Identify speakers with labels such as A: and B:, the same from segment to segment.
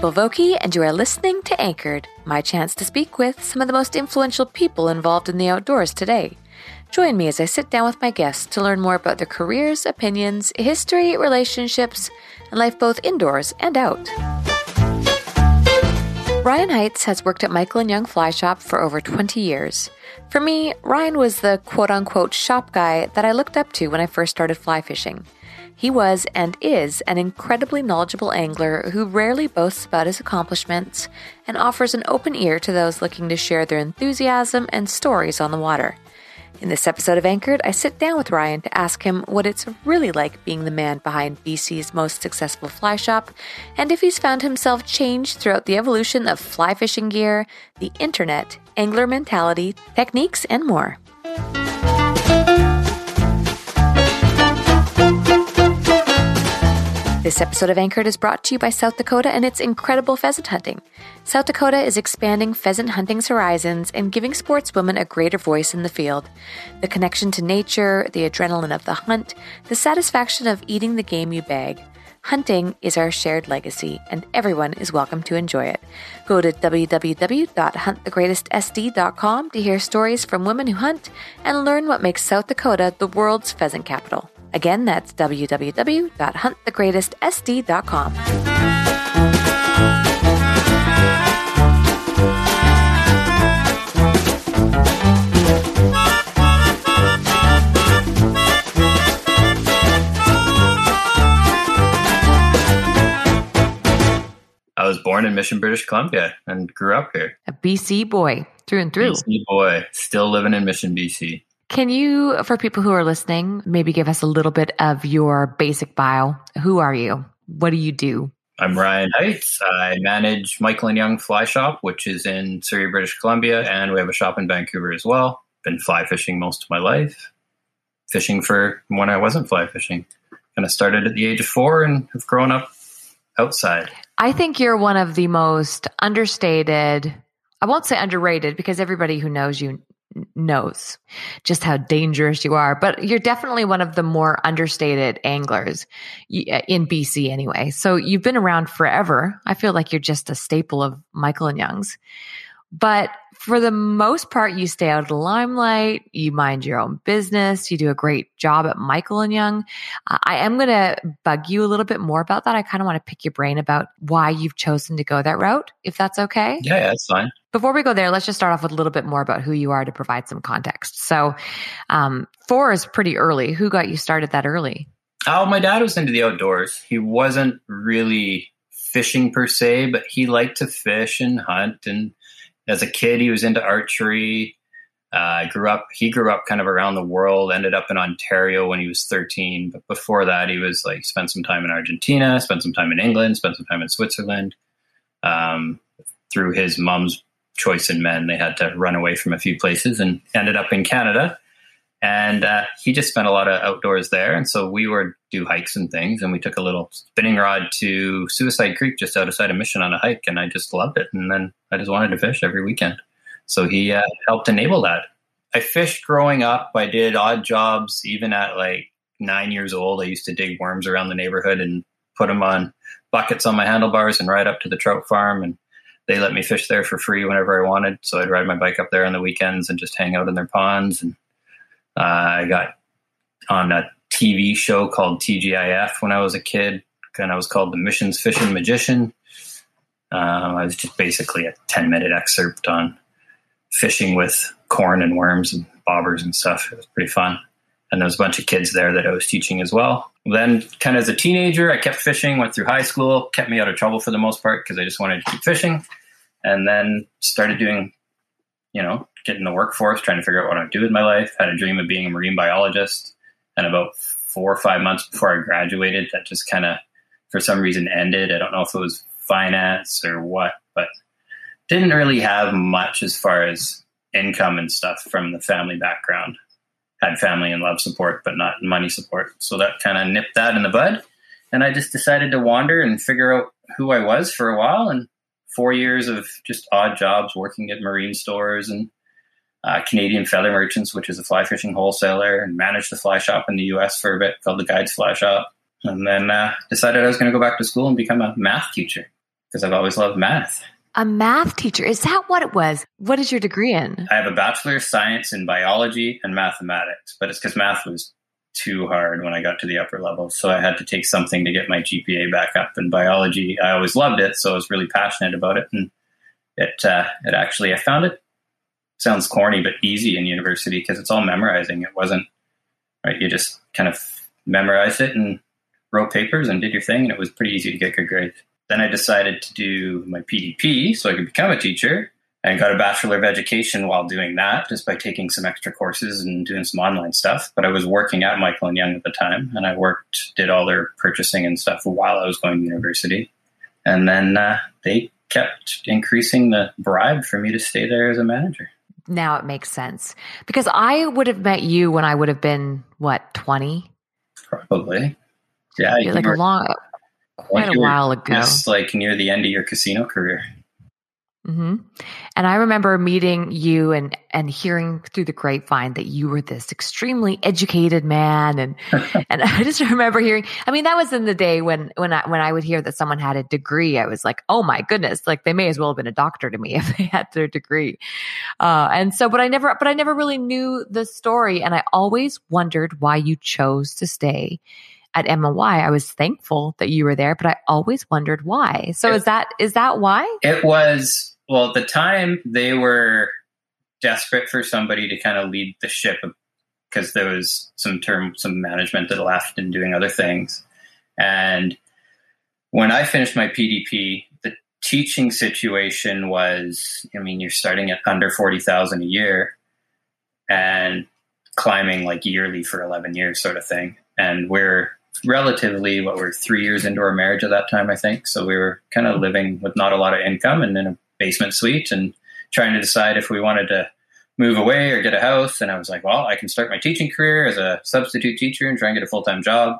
A: April Vokey, and you are listening to Anchored, my chance to speak with some of the most influential people involved in the outdoors today. Join me as I sit down with my guests to learn more about their careers, opinions, history, relationships, and life both indoors and out. Ryan Heitz has worked at Michael and Young Fly Shop for over 20 years. For me, Ryan was the quote unquote shop guy that I looked up to when I first started fly fishing. He was and is an incredibly knowledgeable angler who rarely boasts about his accomplishments and offers an open ear to those looking to share their enthusiasm and stories on the water. In this episode of Anchored, I sit down with Ryan to ask him what it's really like being the man behind BC's most successful fly shop, and if he's found himself changed throughout the evolution of fly fishing gear, the internet, angler mentality, techniques, and more. This episode of Anchored is brought to you by South Dakota and its incredible pheasant hunting. South Dakota is expanding pheasant hunting's horizons and giving sportswomen a greater voice in the field. The connection to nature, the adrenaline of the hunt, the satisfaction of eating the game you bag. Hunting is our shared legacy, and everyone is welcome to enjoy it. Go to www.huntthegreatestsd.com to hear stories from women who hunt and learn what makes South Dakota the world's pheasant capital. Again, that's www.huntthegreatestsd.com.
B: I was born in Mission, British Columbia, and grew up here.
A: A BC boy through and through.
B: BC boy, still living in Mission, BC.
A: Can you, for people who are listening, maybe give us a little bit of your basic bio? Who are you? What do you do?
B: I'm Ryan Heitz. I manage Michael and Young Fly Shop, which is in Surrey, British Columbia, and we have a shop in Vancouver as well. Been fly fishing most of my life. Fishing for when I wasn't fly fishing. Kind of started at the age of four and have grown up outside.
A: I think you're one of the most understated, I won't say underrated because everybody who knows you knows just how dangerous you are, but you're definitely one of the more understated anglers uh, in BC anyway. So you've been around forever. I feel like you're just a staple of Michael and Young's. But for the most part, you stay out of the limelight. You mind your own business. You do a great job at Michael and Young. Uh, I am going to bug you a little bit more about that. I kind of want to pick your brain about why you've chosen to go that route, if that's okay.
B: Yeah, yeah, that's fine.
A: Before we go there, let's just start off with a little bit more about who you are to provide some context. So, um, four is pretty early. Who got you started that early?
B: Oh, my dad was into the outdoors. He wasn't really fishing per se, but he liked to fish and hunt and as a kid, he was into archery. Uh, grew up, he grew up kind of around the world, ended up in Ontario when he was 13. But before that, he was like, spent some time in Argentina, spent some time in England, spent some time in Switzerland. Um, through his mom's choice in men, they had to run away from a few places and ended up in Canada. And uh, he just spent a lot of outdoors there. And so we would do hikes and things. And we took a little spinning rod to Suicide Creek just outside of Mission on a hike. And I just loved it. And then I just wanted to fish every weekend. So he uh, helped enable that. I fished growing up. I did odd jobs even at like nine years old. I used to dig worms around the neighborhood and put them on buckets on my handlebars and ride up to the trout farm. And they let me fish there for free whenever I wanted. So I'd ride my bike up there on the weekends and just hang out in their ponds. And uh, I got on a TV show called TGIF when I was a kid. And I was called the Missions Fishing Magician. Um, I was just basically a 10 minute excerpt on fishing with corn and worms and bobbers and stuff. It was pretty fun. And there was a bunch of kids there that I was teaching as well. Then, kind of as a teenager, I kept fishing, went through high school, kept me out of trouble for the most part because I just wanted to keep fishing. And then started doing, you know, getting the workforce, trying to figure out what I would do with my life. Had a dream of being a marine biologist. And about four or five months before I graduated, that just kind of, for some reason, ended. I don't know if it was finance or what, but didn't really have much as far as income and stuff from the family background. Had family and love support, but not money support. So that kind of nipped that in the bud. And I just decided to wander and figure out who I was for a while. And four years of just odd jobs working at marine stores and uh, Canadian Feather Merchants, which is a fly fishing wholesaler, and managed the fly shop in the US for a bit called the Guides Fly Shop. And then uh, decided I was going to go back to school and become a math teacher because I've always loved math.
A: A math teacher. Is that what it was? What is your degree in?
B: I have a bachelor of science in biology and mathematics, but it's because math was too hard when I got to the upper levels. So I had to take something to get my GPA back up. In biology, I always loved it, so I was really passionate about it. And it, uh, it actually, I found it sounds corny, but easy in university because it's all memorizing. It wasn't right. You just kind of memorized it and wrote papers and did your thing, and it was pretty easy to get good grades. Then I decided to do my PDP so I could become a teacher and got a Bachelor of Education while doing that, just by taking some extra courses and doing some online stuff. But I was working at Michael and Young at the time, and I worked, did all their purchasing and stuff while I was going to university. And then uh, they kept increasing the bribe for me to stay there as a manager.
A: Now it makes sense because I would have met you when I would have been what twenty,
B: probably. Yeah,
A: like a long, quite a while ago.
B: Just like near the end of your casino career.
A: Mm-hmm. And I remember meeting you and and hearing through the grapevine that you were this extremely educated man, and and I just remember hearing. I mean, that was in the day when when I when I would hear that someone had a degree, I was like, oh my goodness, like they may as well have been a doctor to me if they had their degree. Uh, and so, but I never, but I never really knew the story, and I always wondered why you chose to stay at MLY. I was thankful that you were there, but I always wondered why. So it, is that is that why?
B: It was well at the time they were desperate for somebody to kind of lead the ship uh, because there was some term some management that left and doing other things. And when I finished my PDP, the teaching situation was I mean, you're starting at under forty thousand a year and climbing like yearly for eleven years sort of thing. And we're relatively what we're three years into our marriage at that time, I think. So we were kind of living with not a lot of income and in a basement suite and trying to decide if we wanted to move away or get a house. And I was like, well, I can start my teaching career as a substitute teacher and try and get a full time job.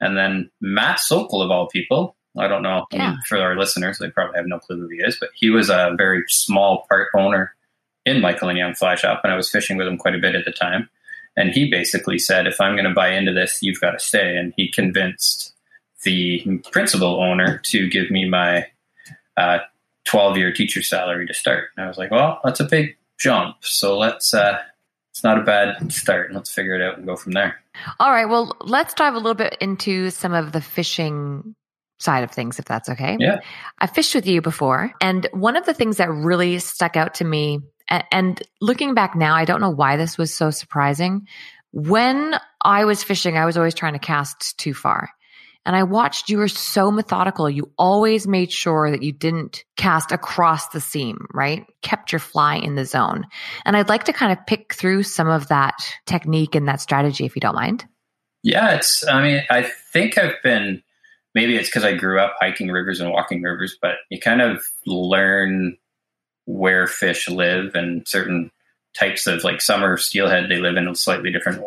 B: And then Matt Sokol, of all people, I don't know yeah. I mean, for our listeners, they probably have no clue who he is, but he was a very small part owner in Michael and Young Fly Shop, and I was fishing with him quite a bit at the time. And he basically said, if I'm going to buy into this, you've got to stay. And he convinced the principal owner to give me my 12 uh, year teacher salary to start. And I was like, well, that's a big jump. So let's, uh, it's not a bad start. and Let's figure it out and go from there.
A: All right. Well, let's dive a little bit into some of the fishing side of things, if that's okay.
B: Yeah.
A: I fished with you before. And one of the things that really stuck out to me and looking back now, I don't know why this was so surprising. When I was fishing, I was always trying to cast too far. And I watched you were so methodical. You always made sure that you didn't cast across the seam, right? Kept your fly in the zone. And I'd like to kind of pick through some of that technique and that strategy if you don't mind.
B: Yeah, it's, I mean, I think I've been, maybe it's because I grew up hiking rivers and walking rivers, but you kind of learn where fish live and certain types of like summer steelhead, they live in slightly different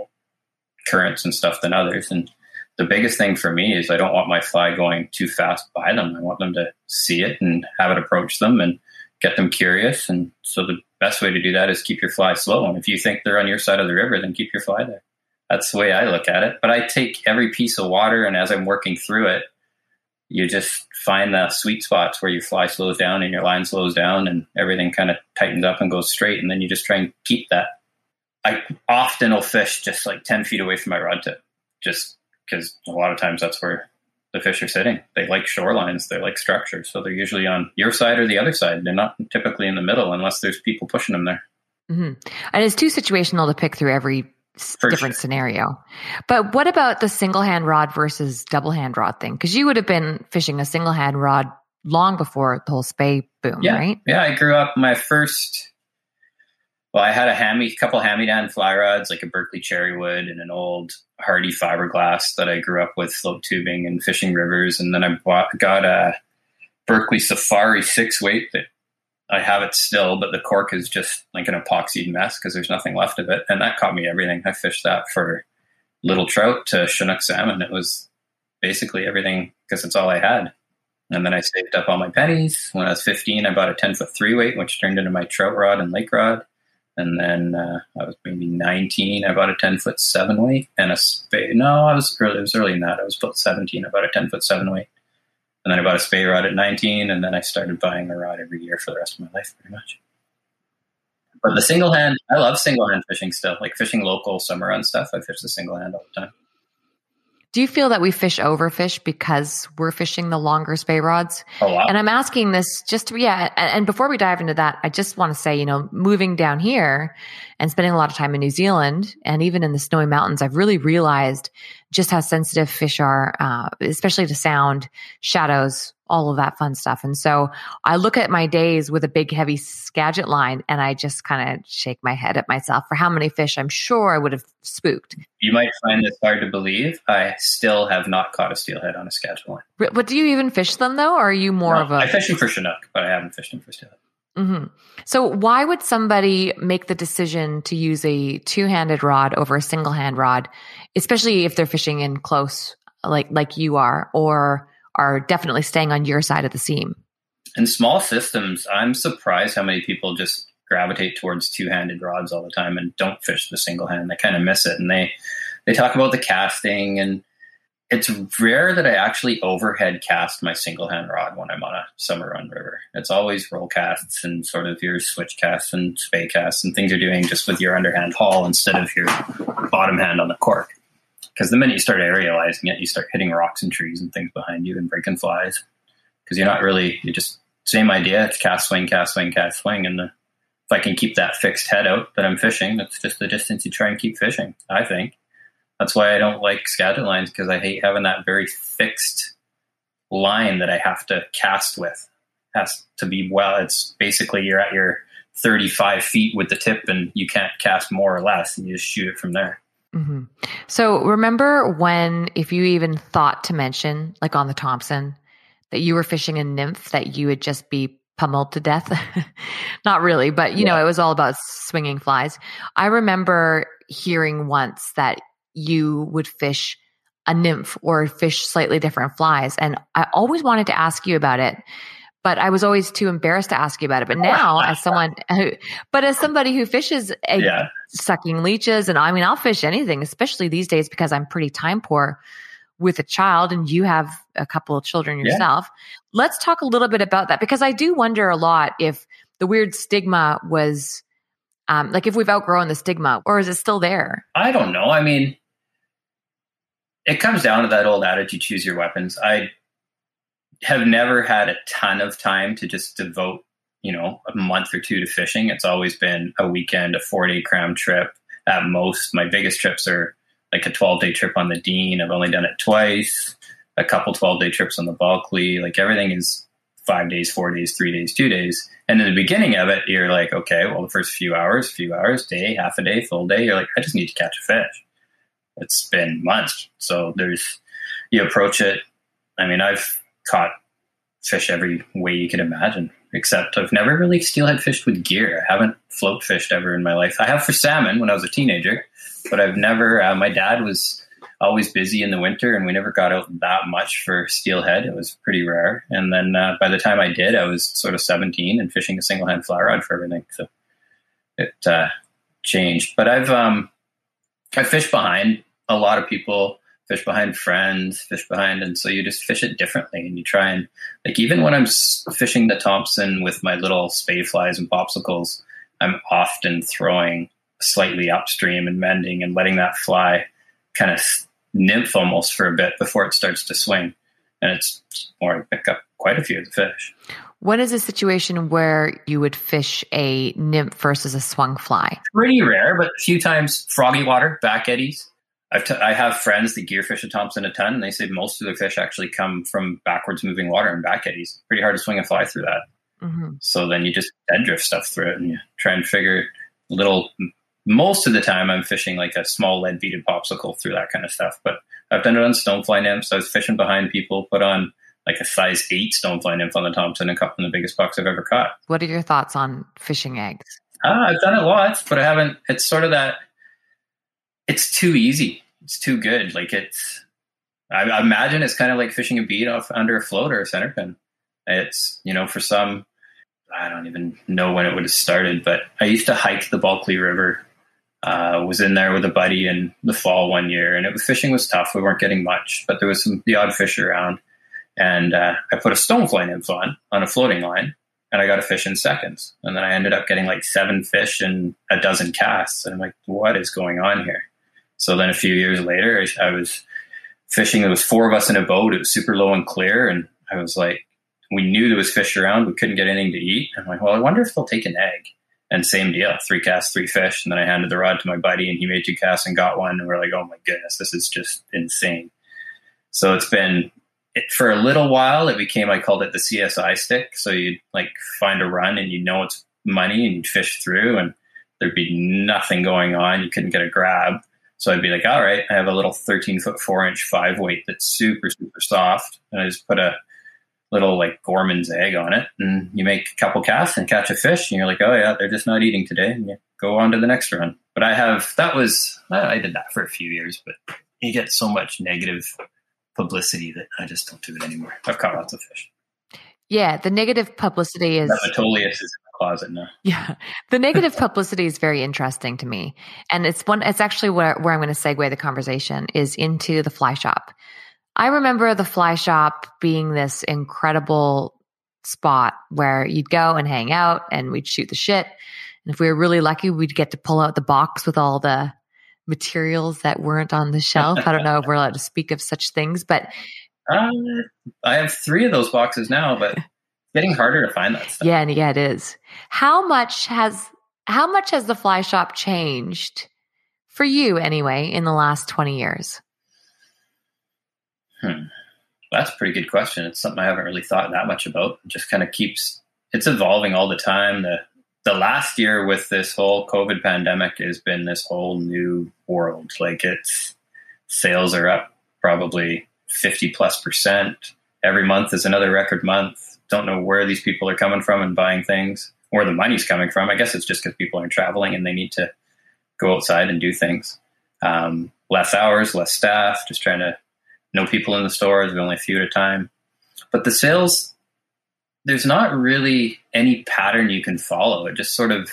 B: currents and stuff than others. And the biggest thing for me is I don't want my fly going too fast by them. I want them to see it and have it approach them and get them curious. And so the best way to do that is keep your fly slow. And if you think they're on your side of the river, then keep your fly there. That's the way I look at it. But I take every piece of water and as I'm working through it, you just find the sweet spots where your fly slows down and your line slows down and everything kind of tightens up and goes straight. And then you just try and keep that. I often will fish just like 10 feet away from my rod tip, just because a lot of times that's where the fish are sitting. They like shorelines, they like structures. So they're usually on your side or the other side. They're not typically in the middle unless there's people pushing them there.
A: Mm-hmm. And it's too situational to pick through every For different sure. scenario. But what about the single hand rod versus double hand rod thing? Because you would have been fishing a single hand rod long before the whole spey boom,
B: yeah.
A: right?
B: Yeah, I grew up. My first well, I had a hammy, couple hammy down fly rods, like a Berkley Cherrywood and an old Hardy fiberglass that I grew up with float tubing and fishing rivers. And then I bought, got a Berkley Safari six weight that I have it still, but the cork is just like an epoxied mess because there's nothing left of it. And that caught me everything. I fished that for little trout to Chinook salmon. It was basically everything because it's all I had. And then I saved up all my pennies. When I was 15, I bought a 10 foot three weight, which turned into my trout rod and lake rod. And then uh, I was maybe 19. I bought a 10 foot seven weight and a spey. No, I was early. It was early in that. I was about 17. I bought a 10 foot seven weight. And then I bought a spey rod at 19. And then I started buying a rod every year for the rest of my life, pretty much. But the single hand, I love single hand fishing still. Like fishing local summer run stuff, I fish the single hand all the time.
A: Do you feel that we fish overfish because we're fishing the longer spey rods?
B: Oh, wow.
A: And I'm asking this just to, yeah. And before we dive into that, I just want to say, you know, moving down here and spending a lot of time in New Zealand and even in the snowy mountains, I've really realized just how sensitive fish are, uh, especially to sound, shadows, all of that fun stuff. And so I look at my days with a big, heavy Skagit line and I just kind of shake my head at myself for how many fish I'm sure I would have spooked.
B: You might find this hard to believe. I still have not caught a steelhead on a Skagit line.
A: But do you even fish them though? Or are you more
B: no,
A: of a.
B: I fish them for Chinook, but I haven't fished them for steelhead.
A: Mm-hmm. So why would somebody make the decision to use a two-handed rod over a single-hand rod, especially if they're fishing in close, like like you are, or are definitely staying on your side of the seam?
B: In small systems, I'm surprised how many people just gravitate towards two-handed rods all the time and don't fish the single hand. They kind of miss it, and they they talk about the casting and it's rare that I actually overhead cast my single hand rod when I'm on a summer run river. It's always roll casts and sort of your switch casts and spey casts and things you're doing just with your underhand haul instead of your bottom hand on the cork. Because the minute you start aerializing it, you start hitting rocks and trees and things behind you and breaking flies. Because you're not really, you just, same idea. It's cast swing, cast swing, cast swing. And the, if I can keep that fixed head out that I'm fishing, that's just the distance you try and keep fishing, I think. That's why I don't like Skagit lines because I hate having that very fixed line that I have to cast with. It has to be well. It's basically you're at your 35 feet with the tip, and you can't cast more or less, and you just shoot it from there.
A: Mm-hmm. So remember when, if you even thought to mention, like on the Thompson, that you were fishing a nymph that you would just be pummeled to death? Not really, but you yeah. know, it was all about swinging flies. I remember hearing once that you would fish a nymph or fish slightly different flies. And I always wanted to ask you about it, but I was always too embarrassed to ask you about it. But now, as someone who, but as somebody who fishes yeah. sucking leeches, and I mean, I'll fish anything, especially these days because I'm pretty time poor with a child and you have a couple of children yourself. Yeah. Let's talk a little bit about that because I do wonder a lot if the weird stigma was um, like if we've outgrown the stigma or is it still there?
B: I don't know. I mean, it comes down to that old adage you choose your weapons. I have never had a ton of time to just devote, you know, a month or two to fishing. It's always been a weekend, a four day cram trip at most. My biggest trips are like a 12 day trip on the Dean. I've only done it twice. a couple 12 day trips on the Bulkley. Like everything is five days, four days, three days, two days. And in the beginning of it, you're like, okay, well, the first few hours, few hours, day, half a day, full day, you're like, I just need to catch a fish. It's been months. So there's, you approach it. I mean, I've caught fish every way you can imagine, except I've never really steelhead fished with gear. I haven't float fished ever in my life. I have for salmon when I was a teenager, but I've never, uh, my dad was always busy in the winter and we never got out that much for steelhead. It was pretty rare. And then uh, by the time I did, I was sort of 17 and fishing a single hand fly rod for everything. So it uh, changed. But I've, um, I fish behind a lot of people, fish behind friends, fish behind. And so you just fish it differently and you try and, like, even when I'm fishing the Thompson with my little spey flies and popsicles, I'm often throwing slightly upstream and mending and letting that fly kind of nymph almost for a bit before it starts to swing. And it's more to pick up quite a few of the fish.
A: What is a situation where you would fish a nymph versus a swung fly?
B: Pretty rare, but a few times froggy water, back eddies. I've t- I have friends that gear fish a Thompson a ton, and they say most of their fish actually come from backwards moving water and back eddies. Pretty hard to swing a fly through that. Mm-hmm. So then you just dead drift stuff through it and you try and figure little most of the time I'm fishing like a small lead beaded popsicle through that kind of stuff. But I've done it on stonefly nymphs. I was fishing behind people, put on like a size eight stonefly nymph on the Thompson and caught one of the biggest bucks I've ever caught.
A: What are your thoughts on fishing eggs?
B: Uh, I've done it lots, but I haven't. It's sort of that. It's too easy. It's too good. Like it's. I, I imagine it's kind of like fishing a bead off under a float or a center pin. It's you know for some. I don't even know when it would have started, but I used to hike the Bulkley River uh, was in there with a buddy in the fall one year, and it was fishing was tough. We weren't getting much, but there was some the odd fish around, and uh, I put a stonefly nymph on on a floating line, and I got a fish in seconds. And then I ended up getting like seven fish and a dozen casts, and I'm like, what is going on here? So then a few years later, I, I was fishing. There was four of us in a boat. It was super low and clear, and I was like, we knew there was fish around. We couldn't get anything to eat. I'm like, well, I wonder if they'll take an egg. And same deal, three casts, three fish. And then I handed the rod to my buddy and he made two casts and got one. And we're like, oh my goodness, this is just insane. So it's been, it, for a little while, it became, I called it the CSI stick. So you'd like find a run and you know it's money and you'd fish through and there'd be nothing going on. You couldn't get a grab. So I'd be like, all right, I have a little 13 foot, four inch five weight that's super, super soft. And I just put a little like Gorman's egg on it, and you make a couple casts and catch a fish, and you're like, oh yeah, they're just not eating today, and you go on to the next run. But I have that was I did that for a few years, but you get so much negative publicity that I just don't do it anymore. I've caught lots of fish.
A: Yeah, the negative publicity is
B: Metolius is closet now.
A: Yeah, the negative publicity is very interesting to me, and it's one. It's actually where where I'm going to segue the conversation is into the fly shop I remember the fly shop being this incredible spot where you'd go and hang out and we'd shoot the shit. And if we were really lucky, we'd get to pull out the box with all the materials that weren't on the shelf. I don't know if we're allowed to speak of such things, but
B: uh, I have three of those boxes now, but getting harder to find that stuff.
A: Yeah, yeah, it is. How much has how much has the fly shop changed for you anyway in the last 20 years?
B: Hmm. That's a pretty good question. It's something I haven't really thought that much about. It just kind of keeps it's evolving all the time. The the last year with this whole COVID pandemic has been this whole new world. Like it's sales are up probably 50 plus percent. Every month is another record month. Don't know where these people are coming from and buying things, where the money's coming from. I guess it's just because people aren't traveling and they need to go outside and do things. Um, less hours, less staff, just trying to know people in the stores, only a few at a time. But the sales, there's not really any pattern you can follow. It just sort of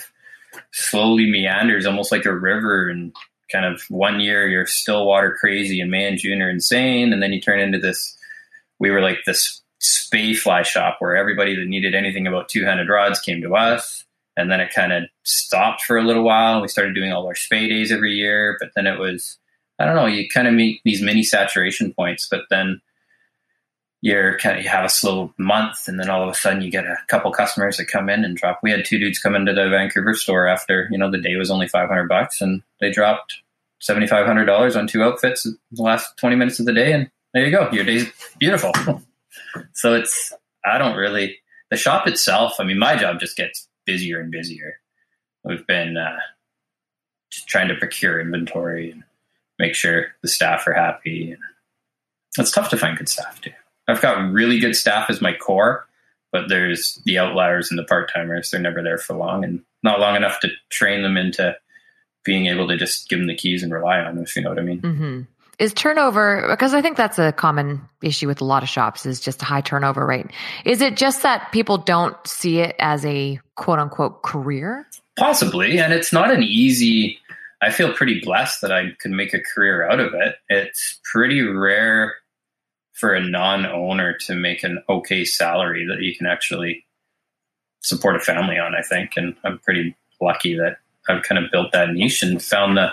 B: slowly meanders, almost like a river. And kind of one year you're still water crazy and May and June are insane, and then you turn into this. We were like this spey fly shop where everybody that needed anything about two handed rods came to us. And then it kind of stopped for a little while. We started doing all our spey days every year, but then it was I don't know, you kind of meet these mini saturation points, but then you're kind of you have a slow month, and then all of a sudden you get a couple customers that come in and drop. We had two dudes come into the Vancouver store after you know the day was only five hundred bucks, and they dropped seventy five hundred dollars on two outfits in the last twenty minutes of the day, and there you go. Your day's beautiful. So it's I don't really the shop itself. I mean, my job just gets busier and busier. We've been uh, trying to procure inventory and make sure the staff are happy. It's tough to find good staff too. I've got really good staff as my core, but there's the outliers and the part timers. They're never there for long and not long enough to train them into being able to just give them the keys and rely on them, if you know what I mean.
A: Mm-hmm. Is turnover, because I think that's a common issue with a lot of shops, is just a high turnover rate. Is it just that people don't see it as a quote unquote career?
B: Possibly. And it's not an easy, I feel pretty blessed that I could make a career out of it. It's pretty rare for a non owner to make an okay salary that you can actually support a family on, I think. And I'm pretty lucky that I've kind of built that niche and found the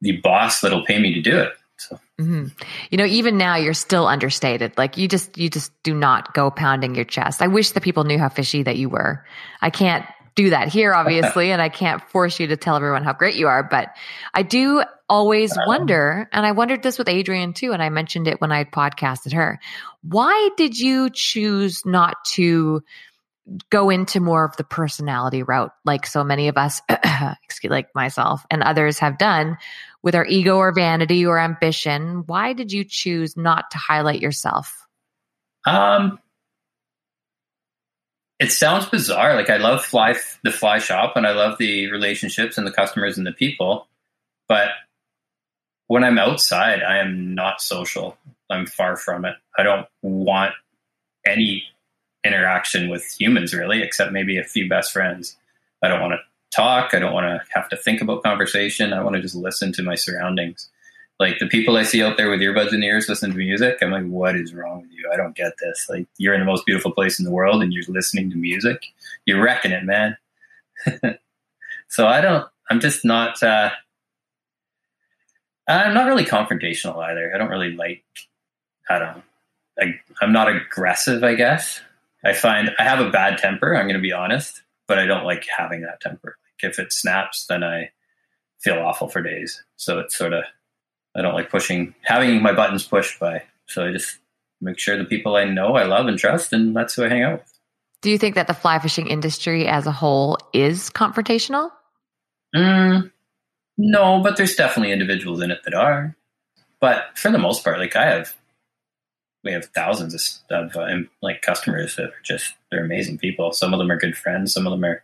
B: the boss that'll pay me to do it.
A: Mm-hmm. You know, even now you're still understated. Like you just you just do not go pounding your chest. I wish that people knew how fishy that you were. I can't do that here, obviously, and I can't force you to tell everyone how great you are. But I do always wonder, and I wondered this with Adrian too, and I mentioned it when I podcasted her. Why did you choose not to go into more of the personality route like so many of us excuse like myself and others have done with our ego or vanity or ambition. Why did you choose not to highlight yourself?
B: Um it sounds bizarre. Like i love fly the fly shop and i love the relationships and the customers and the people but when i'm outside i am not social. I'm far from it. I don't want any interaction with humans really, except maybe a few best friends. I don't want to talk. I don't want to have to think about conversation. I want to just listen to my surroundings. Like the people I see out there with earbuds in the ears listening to music, I'm like, what is wrong with you? I don't get this. Like you're in the most beautiful place in the world and you're listening to music. You're wrecking it, man. so I don't, I'm just not, uh, I'm not really confrontational either. I don't really like, I don't, I, I'm not aggressive, I guess. I find I have a bad temper. I'm going to be honest, but I don't like having that temper. Like if it snaps, then I feel awful for days. So it's sort of I don't like pushing having my buttons pushed by. So I just make sure the people I know, I love and trust, and that's who I hang out with.
A: Do you think that the fly fishing industry as a whole is confrontational?
B: Mm, no, but there's definitely individuals in it that are. But for the most part, like I have we have thousands of, of uh, like customers that are just they're amazing people. Some of them are good friends. Some of them are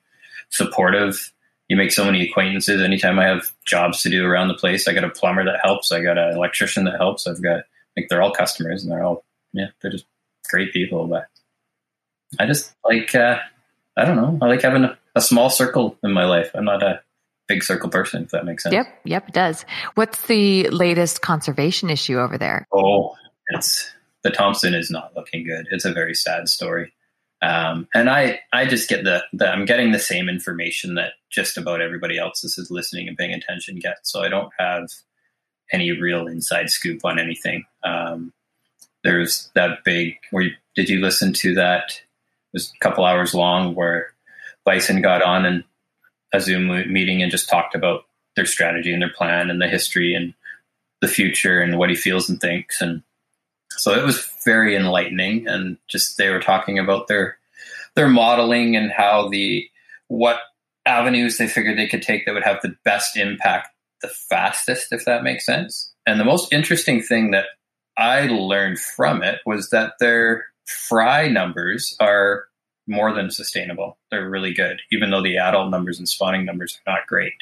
B: supportive. You make so many acquaintances. Anytime I have jobs to do around the place, I got a plumber that helps. I got an electrician that helps. I've got like they're all customers and they're all yeah they're just great people. But I just like uh, I don't know. I like having a, a small circle in my life. I'm not a big circle person, if that makes sense.
A: Yep, yep, it does. What's the latest conservation issue over there?
B: Oh, it's the Thompson is not looking good. It's a very sad story. Um, and I, I just get the, the, I'm getting the same information that just about everybody else this is listening and paying attention gets. So I don't have any real inside scoop on anything. Um, there's that big, where you, did you listen to that? It was a couple hours long where Bison got on and a Zoom meeting and just talked about their strategy and their plan and the history and the future and what he feels and thinks. And so it was very enlightening and just they were talking about their their modeling and how the what avenues they figured they could take that would have the best impact the fastest if that makes sense. And the most interesting thing that i learned from it was that their fry numbers are more than sustainable. They're really good even though the adult numbers and spawning numbers are not great.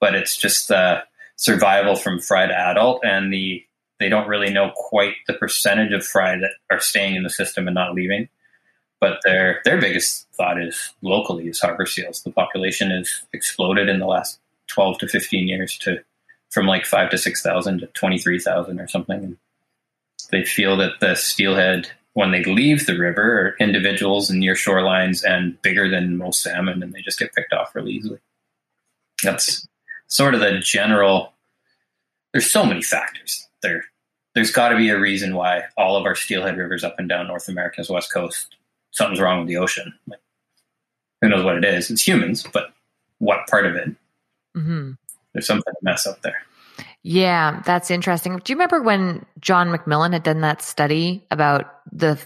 B: But it's just the survival from fry to adult and the they don't really know quite the percentage of fry that are staying in the system and not leaving. But their their biggest thought is locally is harbor seals. The population has exploded in the last twelve to fifteen years to from like five to six thousand to twenty three thousand or something. And they feel that the steelhead when they leave the river are individuals and near shorelines and bigger than most salmon and they just get picked off really easily. That's sort of the general there's so many factors there there's got to be a reason why all of our steelhead rivers up and down North America's west coast something's wrong with the ocean. Like, who knows what it is? It's humans, but what part of it? Mm-hmm. There's something to mess up there.
A: Yeah, that's interesting. Do you remember when John McMillan had done that study about the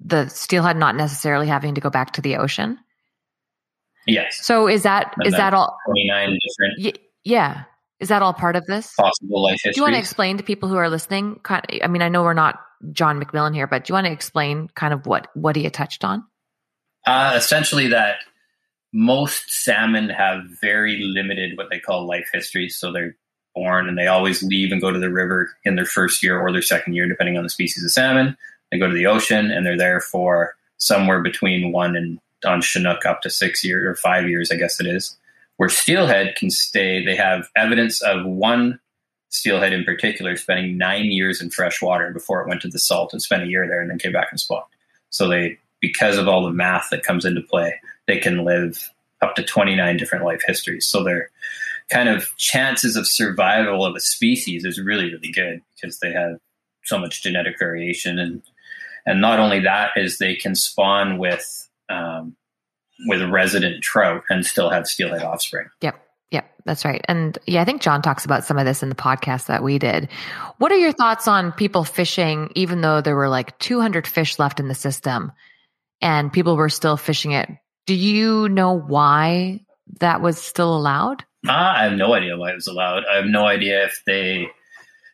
A: the steelhead not necessarily having to go back to the ocean?
B: Yes.
A: So is that
B: And
A: is that all?
B: 29 different
A: Y- yeah, is that all part of this?
B: possible life history.
A: Do you want to explain to people who are listening? I mean, I know we're not John McMillan here, but do you want to explain kind of what what he touched on?
B: Uh, essentially, that most salmon have very limited what they call life histories. So they're born and they always leave and go to the river in their first year or their second year, depending on the species of salmon. They go to the ocean and they're there for somewhere between one and on Chinook up to six years or five years, I guess it is. Where steelhead can stay, they have evidence of one steelhead in particular spending nine years in fresh water before it went to the salt and spent a year there and then came back and spawned. So they, because of all the math that comes into play, they can live up to 29 different life histories. So their kind of chances of survival of a species is really, really good because they have so much genetic variation. And, and not only that is they can spawn with, um, with resident trout and still have steelhead offspring.
A: Yep. Yep, that's right. And yeah, I think John talks about some of this in the podcast that we did. What are your thoughts on people fishing, even though there were like 200 fish left in the system and people were still fishing it? Do you know why that was still allowed?
B: Ah, I have no idea why it was allowed. I have no idea if they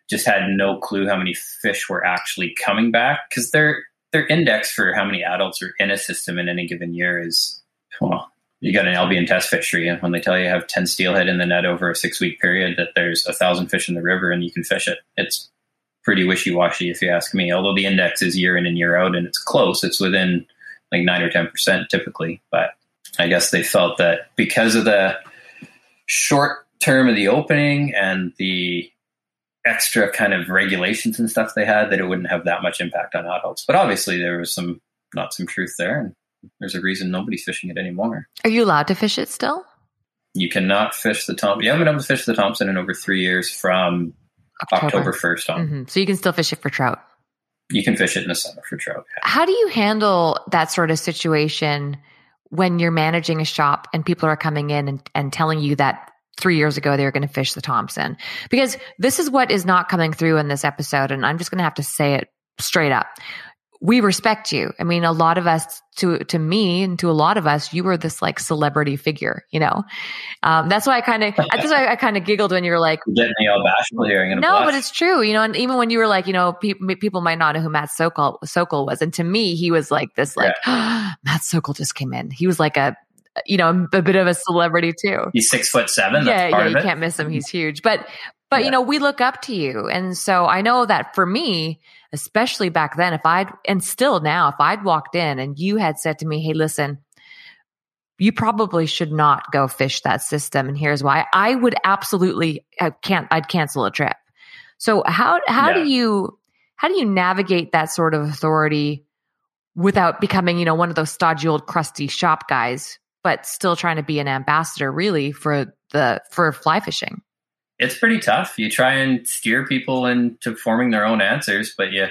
B: just had no clue how many fish were actually coming back because their their index for how many adults are in a system in any given year is well, you got an Albion test fishery, and when they tell you you have ten steelhead in the net over a six week period, that there's a thousand fish in the river and you can fish it. It's pretty wishy washy if you ask me. Although the index is year in and year out, and it's close, it's within like nine or ten percent typically. But I guess they felt that because of the short term of the opening and the extra kind of regulations and stuff they had that it wouldn't have that much impact on adults. But obviously there was some not some truth there and there's a reason nobody's fishing it anymore.
A: Are you allowed to fish it still?
B: You cannot fish the Thompson. You haven't been able to fish the Thompson in over three years from October 1st on.
A: hmm So you can still fish it for trout.
B: You can fish it in the summer for trout.
A: How do you handle that sort of situation when you're managing a shop and people are coming in and, and telling you that three years ago they were going to fish the Thompson? Because this is what is not coming through in this episode. And I'm just going to have to say it straight up. We respect you. I mean, a lot of us, to to me and to a lot of us, you were this like celebrity figure. You know, um, that's why I kind of that's why I kind of giggled when you were like,
B: getting me all bashful here.
A: No,
B: blush.
A: but it's true, you know. And even when you were like, you know, pe- people might not know who Matt Sokol Sokol was, and to me, he was like this, like Matt Sokol just came in. He was like a, you know, a bit of a celebrity too.
B: He's six foot seven.
A: yeah,
B: part
A: yeah, you can't miss him. He's huge, but but
B: Yeah.
A: you know, we look up to you, and so I know that for me, especially back then, if I'd and still now, if I'd walked in and you had said to me, "Hey, listen." You probably should not go fish that system, and here's why. I would absolutely, uh, I can't, I'd cancel a trip. So how how
B: Yeah.
A: do you how do you navigate that sort of authority without becoming, you know, one of those stodgy old crusty shop guys, but still trying to be an ambassador really for the for fly fishing?
B: It's pretty tough. You try and steer people into forming their own answers, but yeah,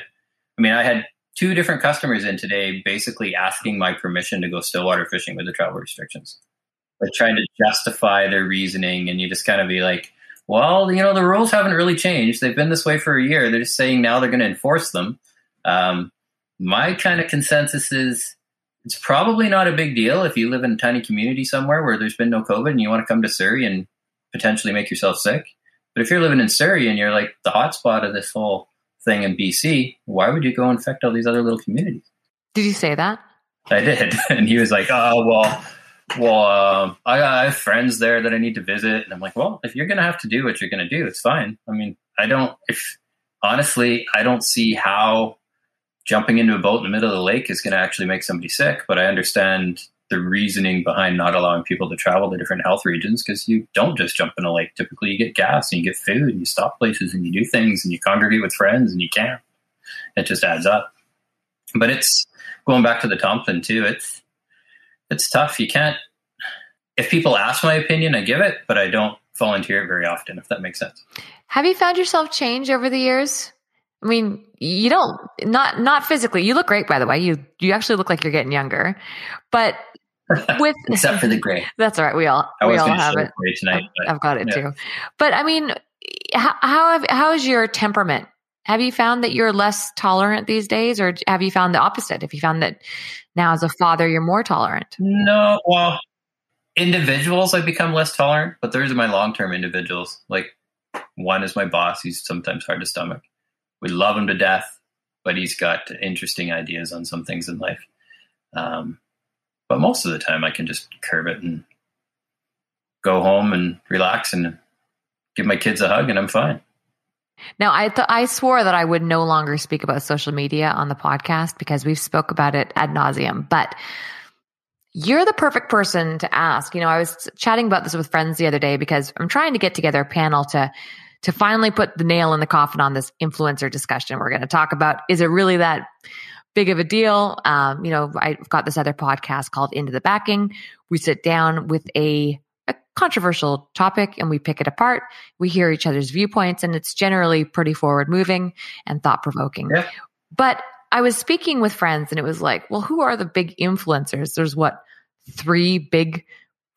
B: I mean, I had two different customers in today basically asking my permission to go stillwater fishing with the travel restrictions. They're trying to justify their reasoning, and you just kind of be like, well, you know, the rules haven't really changed. They've been this way for a year. They're just saying now they're going to enforce them. Um, my kind of consensus is it's probably not a big deal if you live in a tiny community somewhere where there's been no COVID and you want to come to Surrey and potentially make yourself sick. But if you're living in Surrey and you're like the hotspot of this whole thing in BC, why would you go infect all these other little communities?
A: Did you say that?
B: I did, and he was like, "Oh well, well, um, I, I have friends there that I need to visit," and I'm like, "Well, if you're gonna have to do what you're gonna do, it's fine. I mean, I don't. If honestly, I don't see how jumping into a boat in the middle of the lake is gonna actually make somebody sick, but I understand." The reasoning behind not allowing people to travel to different health regions because you don't just jump in a lake. Typically, you get gas and you get food and you stop places and you do things and you congregate with friends and you camp. It just adds up. But it's going back to the Thompson too. It's it's tough. You can't. If people ask my opinion, I give it, but I don't volunteer it very often. If that makes sense.
A: Have you found yourself change over the years? I mean, you don't not not physically. You look great, by the way. You you actually look like you're getting younger, but with
B: Except for the gray.
A: that's all right. We all
B: I
A: we all have it.
B: tonight. But
A: I've got it
B: yeah.
A: too. But I mean, how how, have, how is your temperament? Have you found that you're less tolerant these days, or have you found the opposite? Have you found that now as a father you're more tolerant?
B: No, well, individuals I become less tolerant, but those are my long term individuals. Like one is my boss; he's sometimes hard to stomach. We love him to death, but he's got interesting ideas on some things in life. Um, but most of the time, I can just curb it and go home and relax and give my kids a hug, and I'm fine.
A: Now, I th- I swore that I would no longer speak about social media on the podcast because we've spoke about it ad nauseum. But you're the perfect person to ask. You know, I was chatting about this with friends the other day because I'm trying to get together a panel to to finally put the nail in the coffin on this influencer discussion. We're going to talk about is it really that big of a deal? Um, you know, I've got this other podcast called Into the Backing. We sit down with a a controversial topic and we pick it apart. We hear each other's viewpoints and it's generally pretty forward moving and thought provoking.
B: Yeah.
A: But I was speaking with friends and it was like, well, who are the big influencers? There's what, three big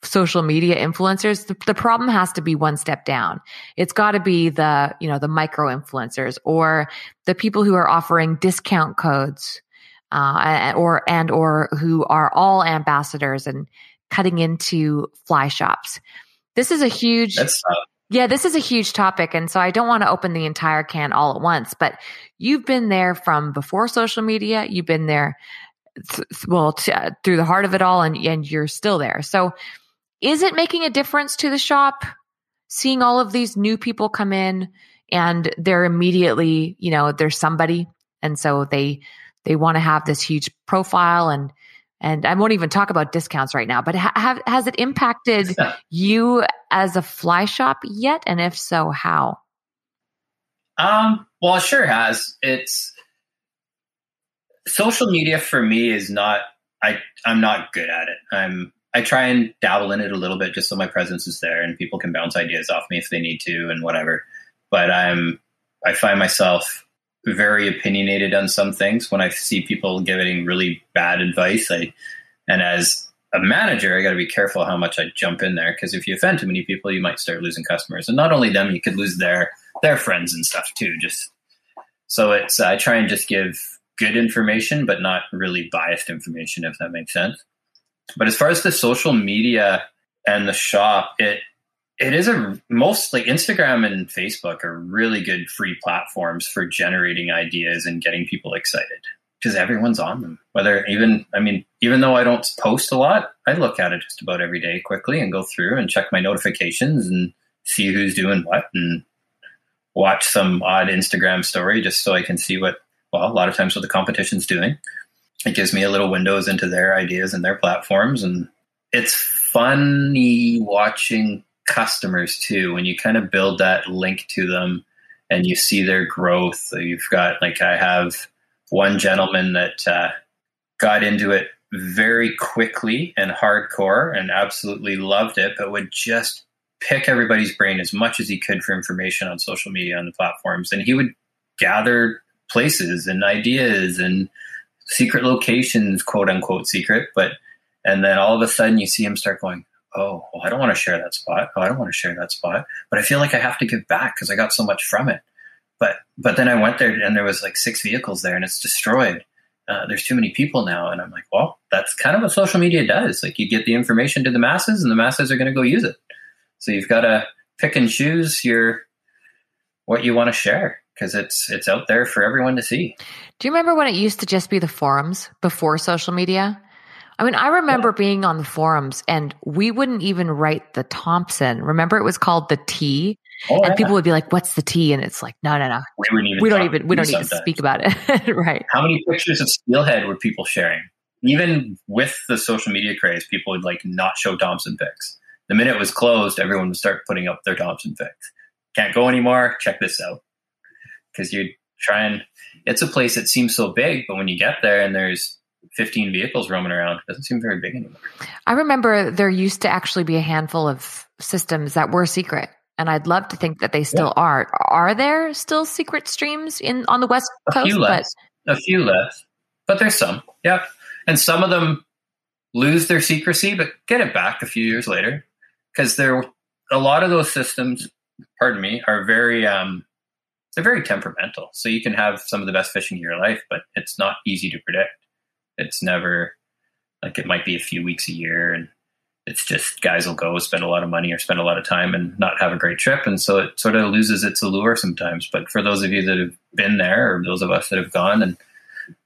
A: social media influencers. The, the problem has to be one step down. It's got to be the, you know, the micro influencers or the people who are offering discount codes. Uh, or and or who are all ambassadors and cutting into fly shops. This is a huge yeah, this is a huge topic. And so I don't want to open the entire can all at once, but you've been there from before social media. You've been there, th- well, t- uh, through the heart of it all, and, and you're still there. So is it making a difference to the shop seeing all of these new people come in and they're immediately, you know, there's somebody. And so they, they want to have this huge profile and, and I won't even talk about discounts right now, but ha- have, has it impacted you as a fly shop yet? And if so, how?
B: Um, well, it sure has. It's social media for me is not. I I'm not good at it. I'm I try and dabble in it a little bit just so my presence is there and people can bounce ideas off me if they need to and whatever. But I'm I find myself very opinionated on some things when I see people giving really bad advice. I and as a manager, I got to be careful how much I jump in there because if you offend too many people, you might start losing customers, and not only them, you could lose their their friends and stuff too. Just so it's I try and just give good information, but not really biased information, if that makes sense. But as far as the social media and the shop, it it is a mostly Instagram and Facebook are really good free platforms for generating ideas and getting people excited because everyone's on them. Whether even, I mean, even though I don't post a lot, I look at it just about every day quickly and go through and check my notifications and see who's doing what and watch some odd Instagram story just so I can see what, well, a lot of times what the competition's doing. It gives me a little windows into their ideas and their platforms. And it's funny watching customers too when you kind of build that link to them and you see their growth you've got like i have one gentleman that uh, got into it very quickly and hardcore and absolutely loved it but would just pick everybody's brain as much as he could for information on social media on the platforms and he would gather places and ideas and secret locations quote unquote secret but and then all of a sudden you see him start going oh, well, I don't want to share that spot. Oh, I don't want to share that spot. But I feel like I have to give back because I got so much from it. But but then I went there and there was like six vehicles there and it's destroyed. Uh, there's too many people now, and I'm like, well, that's kind of what social media does. Like you get the information to the masses, and the masses are going to go use it. So you've got to pick and choose your what you want to share because it's it's out there for everyone to see.
A: Do you remember when it used to just be the forums before social media? I mean, I remember yeah. being on the forums and we wouldn't even write the Thompson. Remember, it was called the T, oh, and yeah. people would be like, "What's the T?" And it's like, "No, no, no. We, we don't even we don't even speak about it." right?
B: How many pictures of Steelhead were people sharing? Even with the social media craze, people would like not show Thompson pics. The minute it was closed, everyone would start putting up their Thompson pics. Can't go anymore. Check this out, because you try and. It's a place that seems so big, but when you get there and there's 15 vehicles roaming around. It doesn't seem very big anymore.
A: I remember there used to actually be a handful of systems that were secret. And I'd love to think that they still yeah. are. Are there still secret streams in on the west
B: a
A: coast?
B: Few less, but... A few less, but there's some. Yep, and some of them lose their secrecy, but get it back a few years later because there a lot of those systems pardon me, are very um, they're very temperamental. So you can have some of the best fishing of your life, but it's not easy to predict. It's never like it might be a few weeks a year, and it's just guys will go spend a lot of money or spend a lot of time and not have a great trip, and so it sort of loses its allure sometimes. But for those of you that have been there, or those of us that have gone, and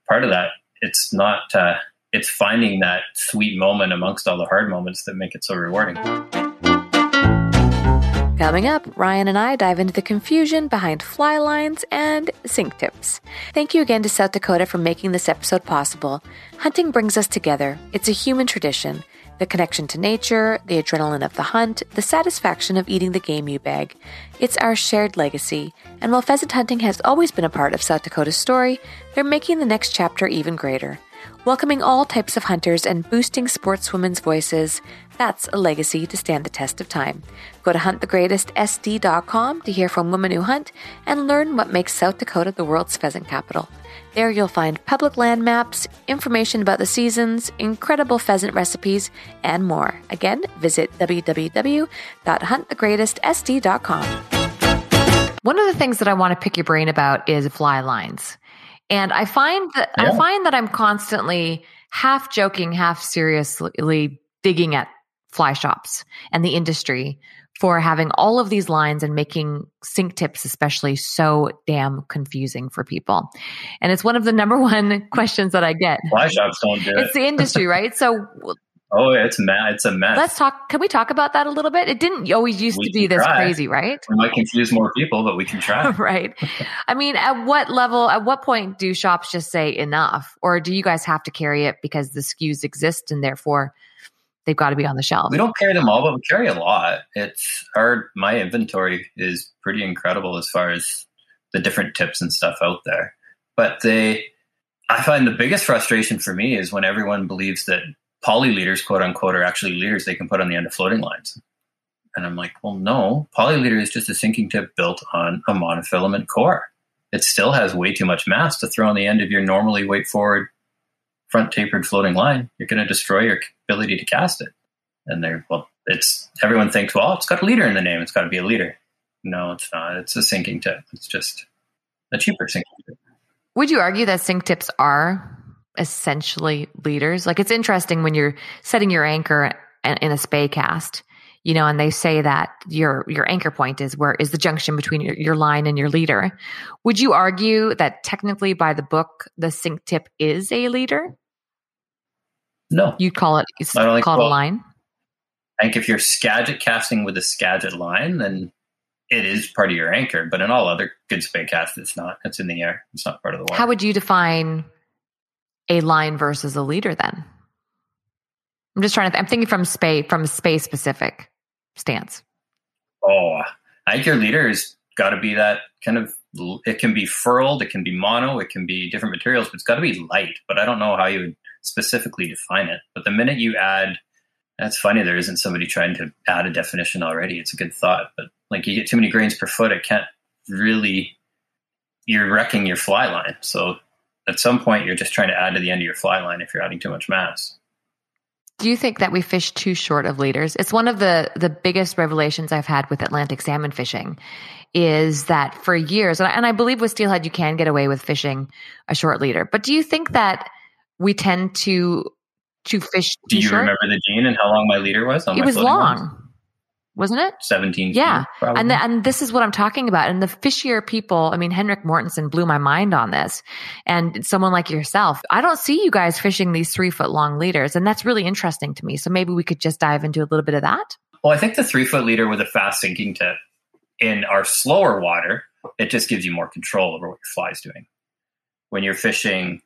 B: part of that, it's not. Uh, it's finding that sweet moment amongst all the hard moments that make it so rewarding.
A: Coming up, Ryan and I dive into the confusion behind fly lines and sink tips. Thank you again to South Dakota for making this episode possible. Hunting brings us together. It's a human tradition. The connection to nature, the adrenaline of the hunt, the satisfaction of eating the game you bag. It's our shared legacy. And while pheasant hunting has always been a part of South Dakota's story, they're making the next chapter even greater. Welcoming all types of hunters and boosting sportswomen's voices, that's a legacy to stand the test of time. Go to huntthegreatestsd.com to hear from women who hunt and learn what makes South Dakota the world's pheasant capital. There you'll find public land maps, information about the seasons, incredible pheasant recipes, and more. Again, visit www.huntthegreatestsd.com. One of the things that I want to pick your brain about is fly lines. And I find that yeah. I find that I'm constantly half joking, half seriously digging at fly shops and the industry for having all of these lines and making sink tips especially so damn confusing for people. And it's one of the number one questions that I get.
B: Fly shops don't do
A: it. It's the industry, right? So
B: Oh, it's mad. It's a mess.
A: Let's talk. Can we talk about that a little bit? It didn't always used we to be this try. crazy, right?
B: We might confuse more people, but we can try.
A: right. I mean, at what level, at what point do shops just say enough? Or do you guys have to carry it because the SKUs exist and therefore they've got to be on the shelf?
B: We don't carry them all, but we carry a lot. It's our, my inventory is pretty incredible as far as the different tips and stuff out there. But they, I find the biggest frustration for me is when everyone believes that poly leaders, quote unquote, are actually leaders they can put on the end of floating lines. And I'm like, well, no, poly leader is just a sinking tip built on a monofilament core. It still has way too much mass to throw on the end of your normally weight forward, front tapered floating line. You're going to destroy your ability to cast it. And they're, well, it's, everyone thinks, well, it's got a leader in the name. It's got to be a leader. No, it's not. It's a sinking tip. It's just a cheaper sinking tip.
A: Would you argue that sink tips are essentially leaders. Like it's interesting when you're setting your anchor in a spey cast, you know, and they say that your your anchor point is where is the junction between your, your line and your leader. Would you argue that technically by the book the sink tip is a leader?
B: No.
A: You'd call it it's call a line?
B: I think if you're Skagit casting with a Skagit line, then it is part of your anchor. But in all other good spey casts, it's not. It's in the air. It's not part of the water.
A: How would you define a line versus a leader then? I'm just trying to, th- I'm thinking from space, from a space specific stance.
B: Oh, I think your leader has got to be that kind of, it can be furled, it can be mono, it can be different materials, but it's got to be light. But I don't know how you would specifically define it. But the minute you add, that's funny, there isn't somebody trying to add a definition already. It's a good thought. But like you get too many grains per foot, it can't really, you're wrecking your fly line. So at some point you're just trying to add to the end of your fly line if you're adding too much mass.
A: Do you think that we fish too short of leaders? It's one of the the biggest revelations I've had with Atlantic salmon fishing is that for years, and I, and I believe with steelhead you can get away with fishing a short leader. But do you think that we tend to to fish?
B: Do you remember the gene and how long my leader was?
A: it was long wasn't it?
B: 17.
A: Yeah. Feet, and, the, and this is what I'm talking about. And the fishier people, I mean, Henrik Mortensen blew my mind on this. And someone like yourself, I don't see you guys fishing these three foot long leaders. And that's really interesting to me. So maybe we could just dive into a little bit of that.
B: Well, I think the three foot leader with a fast sinking tip in our slower water, it just gives you more control over what your fly's doing. When you're fishing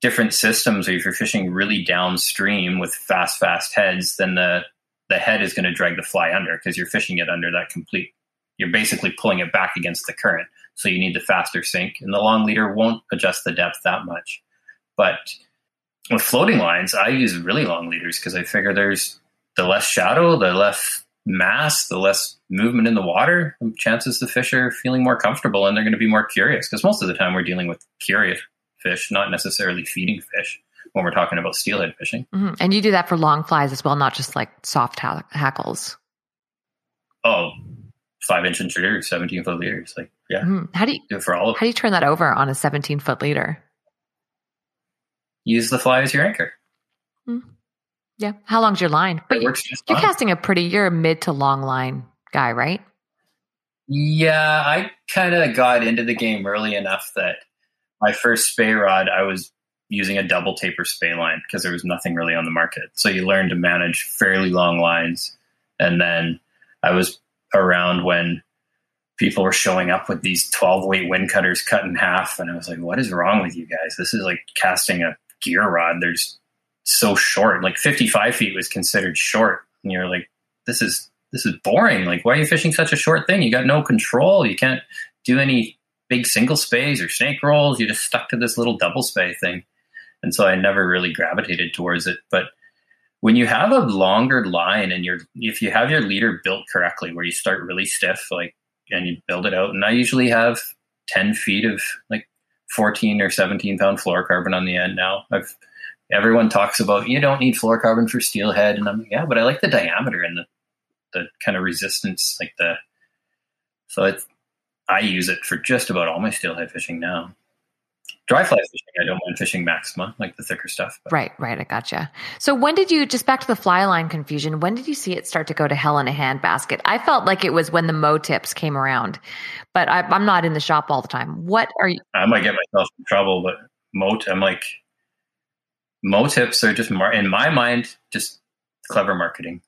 B: different systems or if you're fishing really downstream with fast, fast heads, then the the head is going to drag the fly under because you're fishing it under that complete. You're basically pulling it back against the current. So you need the faster sink, and the long leader won't adjust the depth that much. But with floating lines, I use really long leaders because I figure there's the less shadow, the less mass, the less movement in the water, chances the fish are feeling more comfortable and they're going to be more curious because most of the time we're dealing with curious fish, not necessarily feeding fish when we're talking about steelhead fishing.
A: Mm-hmm. And you do that for long flies as well, not just like soft ha- hackles.
B: Oh, five inch leaders, 17 foot leaders. Like, yeah,
A: Mhm. How do you
B: do it for all of
A: how do you turn that over on a 17 foot leader?
B: Use the fly as your anchor.
A: Yeah. How long's your line? But
B: It
A: you,
B: works just
A: you're
B: fine.
A: casting a pretty. You're a mid to long line guy, right?
B: Yeah, I kind of got into the game early enough that my first spey rod, I was using a double taper spey line because there was nothing really on the market. So you learn to manage fairly long lines. And then I was around when people were showing up with these 12 weight Windcutters cut in half. And I was like, what is wrong with you guys? This is like casting a gear rod. There's so short. Like 55 feet was considered short. And you're like, this is this is boring. Like, why are you fishing such a short thing? You got no control. You can't do any big single speys or snake rolls. You just stuck to this little double spey thing. And so I never really gravitated towards it. But when you have a longer line and you're if you have your leader built correctly, where you start really stiff, like and you build it out, and I usually have 10 feet of like 14 or 17 pound fluorocarbon on the end now. I've everyone talks about you don't need fluorocarbon for steelhead, and I'm yeah, but I like the diameter and the the kind of resistance, like the so it's I use it for just about all my steelhead fishing now. Dry fly fishing, I don't mind fishing maxima, like the thicker stuff. But
A: Right, right. I gotcha. So when did you just back to the fly line confusion? When did you see it start to go to hell in a handbasket? I felt like it was when the MOW tips came around, but I, I'm not in the shop all the time. What are you?
B: I might get myself in trouble, but moat, I'm like, MOW tips are just more in my mind, just clever marketing.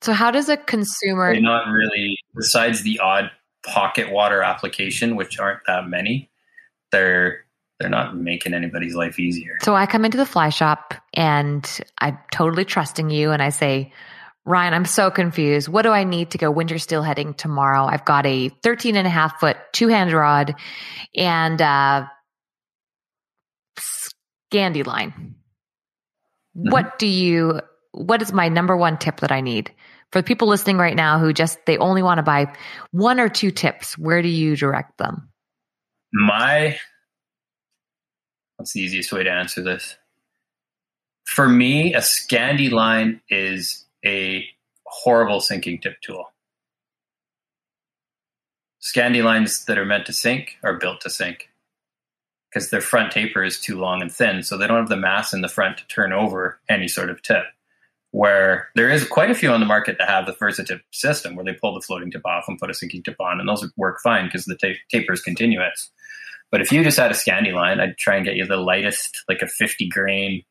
A: So how does a consumer?
B: They're not really, besides the odd pocket water application, which aren't that many, they're they're not making anybody's life easier.
A: So I come into the fly shop and I'm totally trusting you, and I say. Ryan, I'm so confused. What do I need to go winter steelheading tomorrow? I've got a 13 and a half foot two hand rod and uh Scandi line. What do you, what is my number one tip that I need for the people listening right now who just, they only want to buy one or two tips? Where do you direct them?
B: my what's the easiest way to answer this for me a scandi line is a horrible sinking tip tool scandi lines that are meant to sink are built to sink because their front taper is too long and thin so they don't have the mass in the front to turn over any sort of tip where there is quite a few on the market that have the VersiTip system where they pull the floating tip off and put a sinking tip on and those work fine because the ta- taper is continuous but if you just had a Scandi line, I'd try and get you the lightest, like a 50 grain,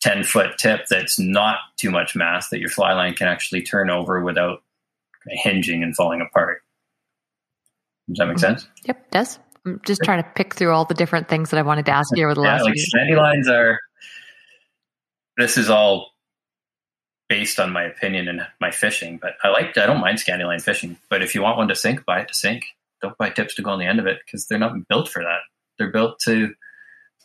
B: 10 foot tip that's not too much mass that your fly line can actually turn over without hinging and falling apart. Does that make mm-hmm. sense?
A: Yep, it does. I'm just trying to pick through all the different things that I wanted to ask you over the
B: Yeah,
A: last
B: like Scandi lines are, this is all based on my opinion and my fishing, but I like, I don't mind Scandi line fishing, but if you want one to sink, buy it to sink. Don't buy tips to go on the end of it because they're not built for that. They're built to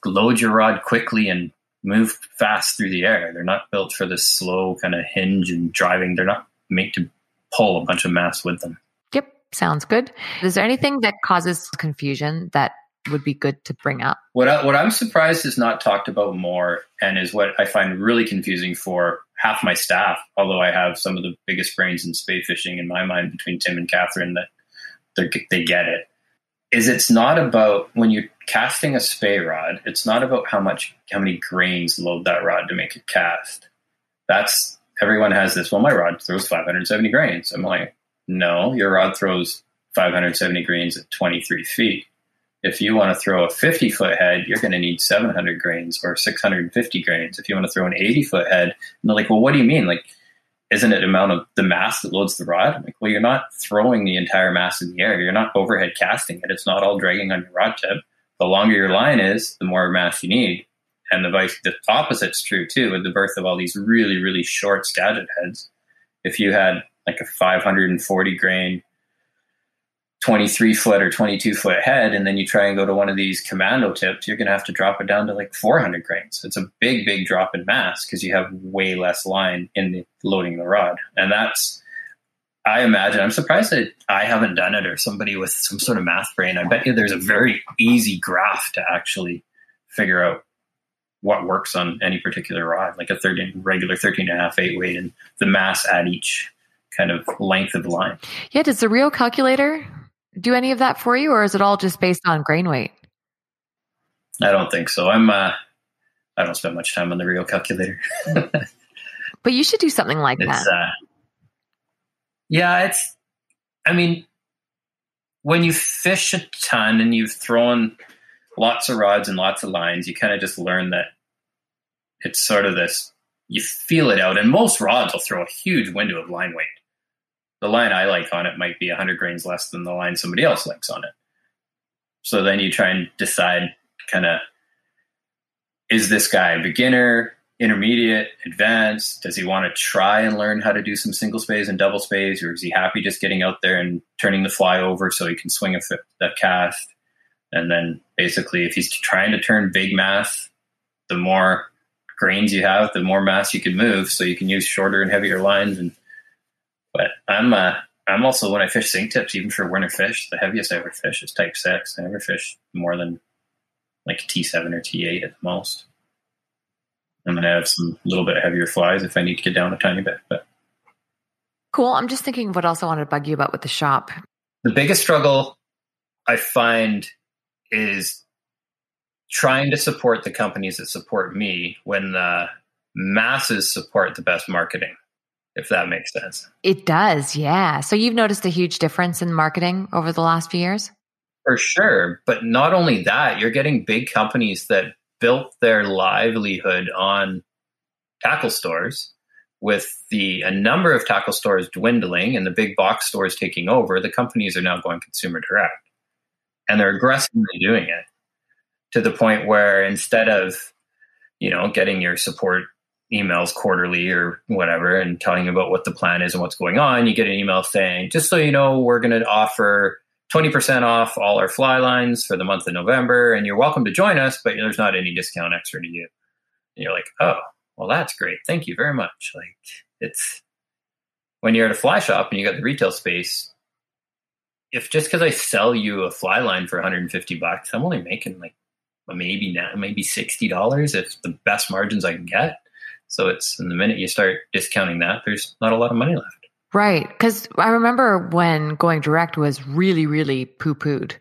B: load your rod quickly and move fast through the air. They're not built for this slow kind of hinge and driving. They're not made to pull a bunch of mass with them.
A: Yep, sounds good. Is there anything that causes confusion that would be good to bring up?
B: What I, what I'm surprised is not talked about more, and is what I find really confusing for half my staff. Although I have some of the biggest brains in spey fishing in my mind between Tim and Catherine, that they get it. Is it's not about when you're casting a spey rod. It's not about how much how many grains load that rod to make it cast. That's everyone has this. Well, my rod throws 570 grains. I'm like, no, your rod throws 570 grains at 23 feet if you want to throw a 50 foot head, you're going to need 700 grains or 650 grains. If you want to throw an 80 foot head, and they're like, well, what do you mean? Like, isn't it amount of the mass that loads the rod? I'm like, well, you're not throwing the entire mass in the air. You're not overhead casting it. It's not all dragging on your rod tip. The longer your line is, the more mass you need. And the vice, the opposite's true too. With the birth of all these really, really short Skagit heads, if you had like a 540 grain 23 foot or 22 foot head and then you try and go to one of these commando tips you're going to have to drop it down to like 400 grains it's a big big drop in mass because you have way less line in the loading the rod and that's i imagine i'm surprised that i haven't done it or somebody with some sort of math brain i bet you there's a very easy graph to actually figure out what works on any particular rod like a 13 regular 13 and a half eight weight and the mass at each kind of length of line.
A: Yeah. Does the Rio calculator do any of that for you, or is it all just based on grain weight?
B: I don't think so. I'm. Uh, I don't spend much time on the Rio calculator.
A: but you should do something like
B: it's,
A: that.
B: Uh, yeah, it's. I mean, when you fish a ton and you've thrown lots of rods and lots of lines, you kind of just learn that it's sort of this. You feel it out, and most rods will throw a huge window of line weight. The line I like on it might be 100 grains less than the line somebody else likes on it. So then you try and decide kind of is this guy a beginner, intermediate, advanced? Does he want to try and learn how to do some single speys and double speys, or is he happy just getting out there and turning the fly over so he can swing a cast? And then basically, if he's trying to turn big mass, the more grains you have, the more mass you can move, so you can use shorter and heavier lines. And but I'm uh, I'm also when I fish sink tips, even for winter fish, the heaviest I ever fish is type six. I never fish more than like T7 or T8 at the most. I'm going to have some little bit heavier flies if I need to get down a tiny bit. But
A: cool. I'm just thinking what else I wanted to bug you about with the shop.
B: The biggest struggle I find is trying to support the companies that support me when the masses support the best marketing, if that makes sense.
A: It does, yeah. So you've noticed a huge difference in marketing over the last few years?
B: For sure. But not only that, you're getting big companies that built their livelihood on tackle stores with the a number of tackle stores dwindling and the big box stores taking over the companies are now going consumer direct and they're aggressively doing it to the point where instead of you know getting your support emails quarterly or whatever and telling you about what the plan is and what's going on you get an email saying just so you know we're going to offer 20% off all our fly lines for the month of November, and you're welcome to join us, but there's not any discount extra to you. And you're like, oh, well, that's great. Thank you very much. Like, it's when you're at a fly shop and you got the retail space, if just because I sell you a fly line for 150 bucks, I'm only making like maybe now, maybe $60 if the best margins I can get. So it's in the minute you start discounting that, there's not a lot of money left.
A: Right. Because I remember when going direct was really, really poo pooed.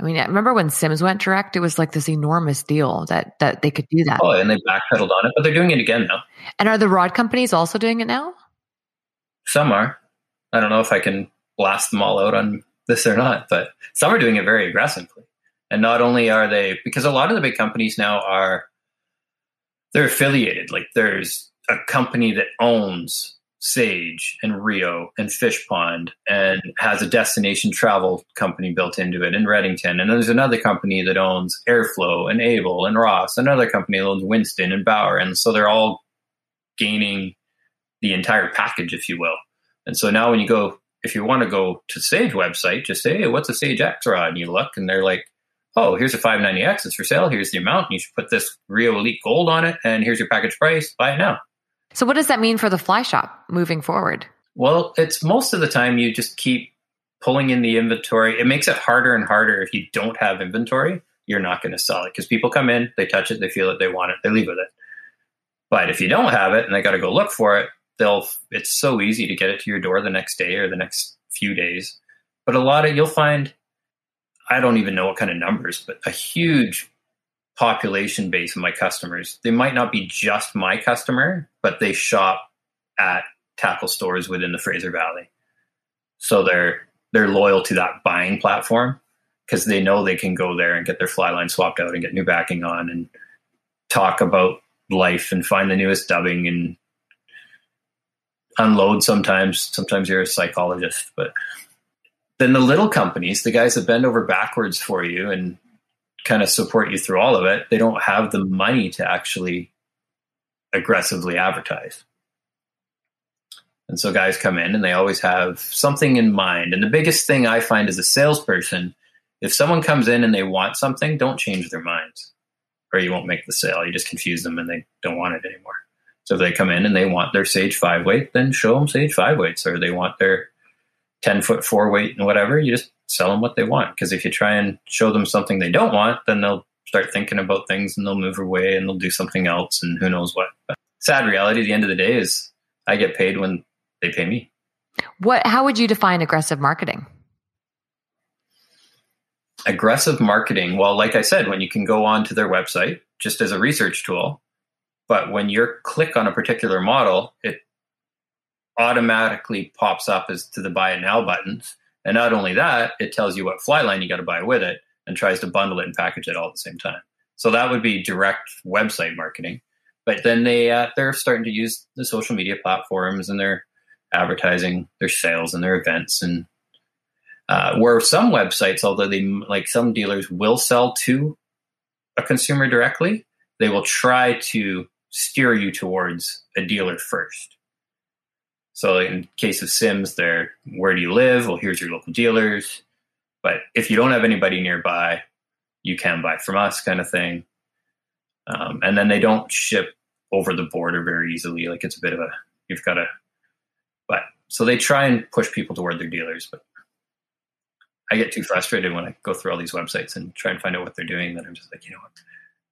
A: I mean, I remember when Simms went direct, it was like this enormous deal that that they could do that.
B: Oh, and they backpedaled on it, but they're doing it again now.
A: And are the rod companies also doing it now?
B: Some are. I don't know if I can blast them all out on this or not, but some are doing it very aggressively. And not only are they because a lot of the big companies now are they're affiliated. Like there's a company that owns Sage and Rio and Fishpond and has a destination travel company built into it in Redington. And there's another company that owns Airflo and Abel and Ross, another company that owns Winston and Bauer. And so they're all gaining the entire package, if you will. And so now when you go, if you want to go to Sage website, just say, hey, what's a Sage X rod? And you look and they're like, oh, here's a 590X. It's for sale. Here's the amount. And you should put this Rio Elite Gold on it. And here's your package price. Buy it now.
A: So, what does that mean for the fly shop moving forward?
B: Well, it's most of the time you just keep pulling in the inventory. It makes it harder and harder if you don't have inventory. You're not going to sell it because people come in, they touch it, they feel it, they want it, they leave with it. But if you don't have it and they got to go look for it, they'll. It's so easy to get it to your door the next day or the next few days. But a lot of you'll find, I don't even know what kind of numbers, but a huge population base of my customers. They might not be just my customer, but they shop at tackle stores within the Fraser Valley. So they're they're loyal to that buying platform because they know they can go there and get their fly line swapped out and get new backing on and talk about life and find the newest dubbing and unload sometimes sometimes you're a psychologist but then the little companies the guys that bend over backwards for you and kind of support you through all of it, they don't have the money to actually aggressively advertise. And so guys come in and they always have something in mind. And the biggest thing I find as a salesperson, if someone comes in and they want something, don't change their minds or you won't make the sale. You just confuse them and they don't want it anymore. So if they come in and they want their Sage 5 weight, then show them Sage 5 weights or they want their 10 foot 4 weight and whatever, you just sell them what they want. Because if you try and show them something they don't want, then they'll start thinking about things and they'll move away and they'll do something else and who knows what. But sad reality at the end of the day is I get paid when they pay me.
A: What? How would you define aggressive marketing?
B: Aggressive marketing. Well, like I said, when you can go on to their website just as a research tool, but when you click on a particular model, it automatically pops up as to the buy it now buttons. And not only that, it tells you what fly line you got to buy with it and tries to bundle it and package it all at the same time. So that would be direct website marketing. But then they uh, they're starting to use the social media platforms and their advertising, their sales and their events, and uh, where some websites, although they like some dealers will sell to a consumer directly, they will try to steer you towards a dealer first. So in case of Simms, they're where do you live? Well, here's your local dealers. But if you don't have anybody nearby, you can buy from us, kind of thing. Um, and then they don't ship over the border very easily. Like it's a bit of a you've got to, but so they try and push people toward their dealers. But I get too frustrated when I go through all these websites and try and find out what they're doing. That I'm just like, you know what?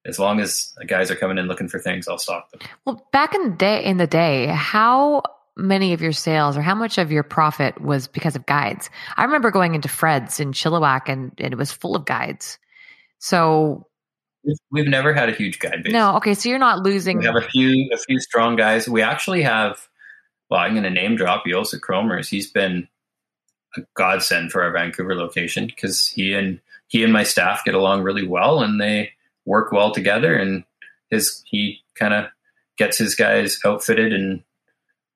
B: As long as guys are coming in looking for things, I'll stock them.
A: Well, back in the day, in the day, how many of your sales or how much of your profit was because of guides? I remember going into Fred's in Chilliwack and, and it was full of guides. So
B: we've, never had a huge guide base.
A: No, okay, so you're not losing.
B: We have a few a few strong guys. We actually have. Well, I'm going to name drop Yosa Cromers. He's been a godsend for our Vancouver location because he and he and my staff get along really well and they work well together. And his he kind of gets his guys outfitted and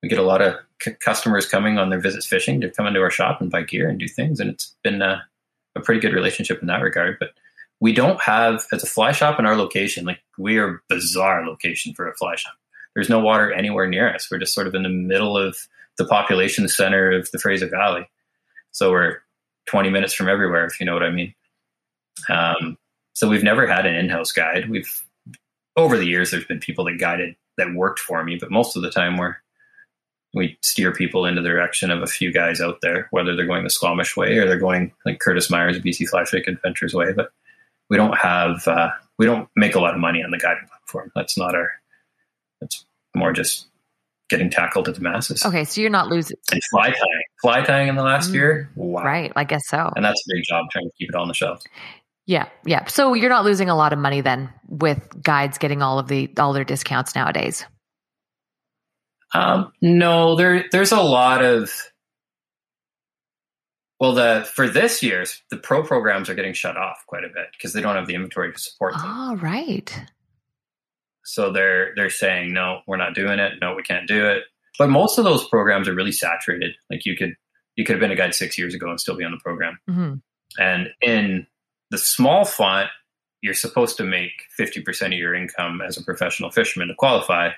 B: we get a lot of c- customers coming on their visits fishing to come into our shop and buy gear and do things. And it's been a, a pretty good relationship in that regard. But we don't have as a fly shop in our location. Like we are bizarre location for a fly shop. There's no water anywhere near us. We're just sort of in the middle of the population center of the Fraser Valley. So we're 20 minutes from everywhere, if you know what I mean. Um, so we've never had an in-house guide. We've over the years there's been people that guided that worked for me, but most of the time we're we steer people in the direction of a few guys out there, whether they're going the Squamish way or they're going like Curtis Myers, BC Fishing Adventures way. But we don't have uh, we don't make a lot of money on the guiding platform. That's not our. It's more just getting tackled at the masses.
A: Okay, so you're not losing.
B: And fly tying, fly tying in the last mm, year, wow.
A: right? I guess so.
B: And that's a big job trying to keep it on the shelf.
A: Yeah, yeah. So you're not losing a lot of money then with guides getting all of the all their discounts nowadays.
B: Um, no, there there's a lot of well, the for this year's the pro programs are getting shut off quite a bit because they don't have the inventory to support them.
A: Oh, right.
B: So they're they're saying no, we're not doing it. No, we can't do it. But most of those programs are really saturated. Like you could you could have been a guide six years ago and still be on the program. Mm-hmm. And in the small font, you're supposed to make fifty percent of your income as a professional fisherman to qualify.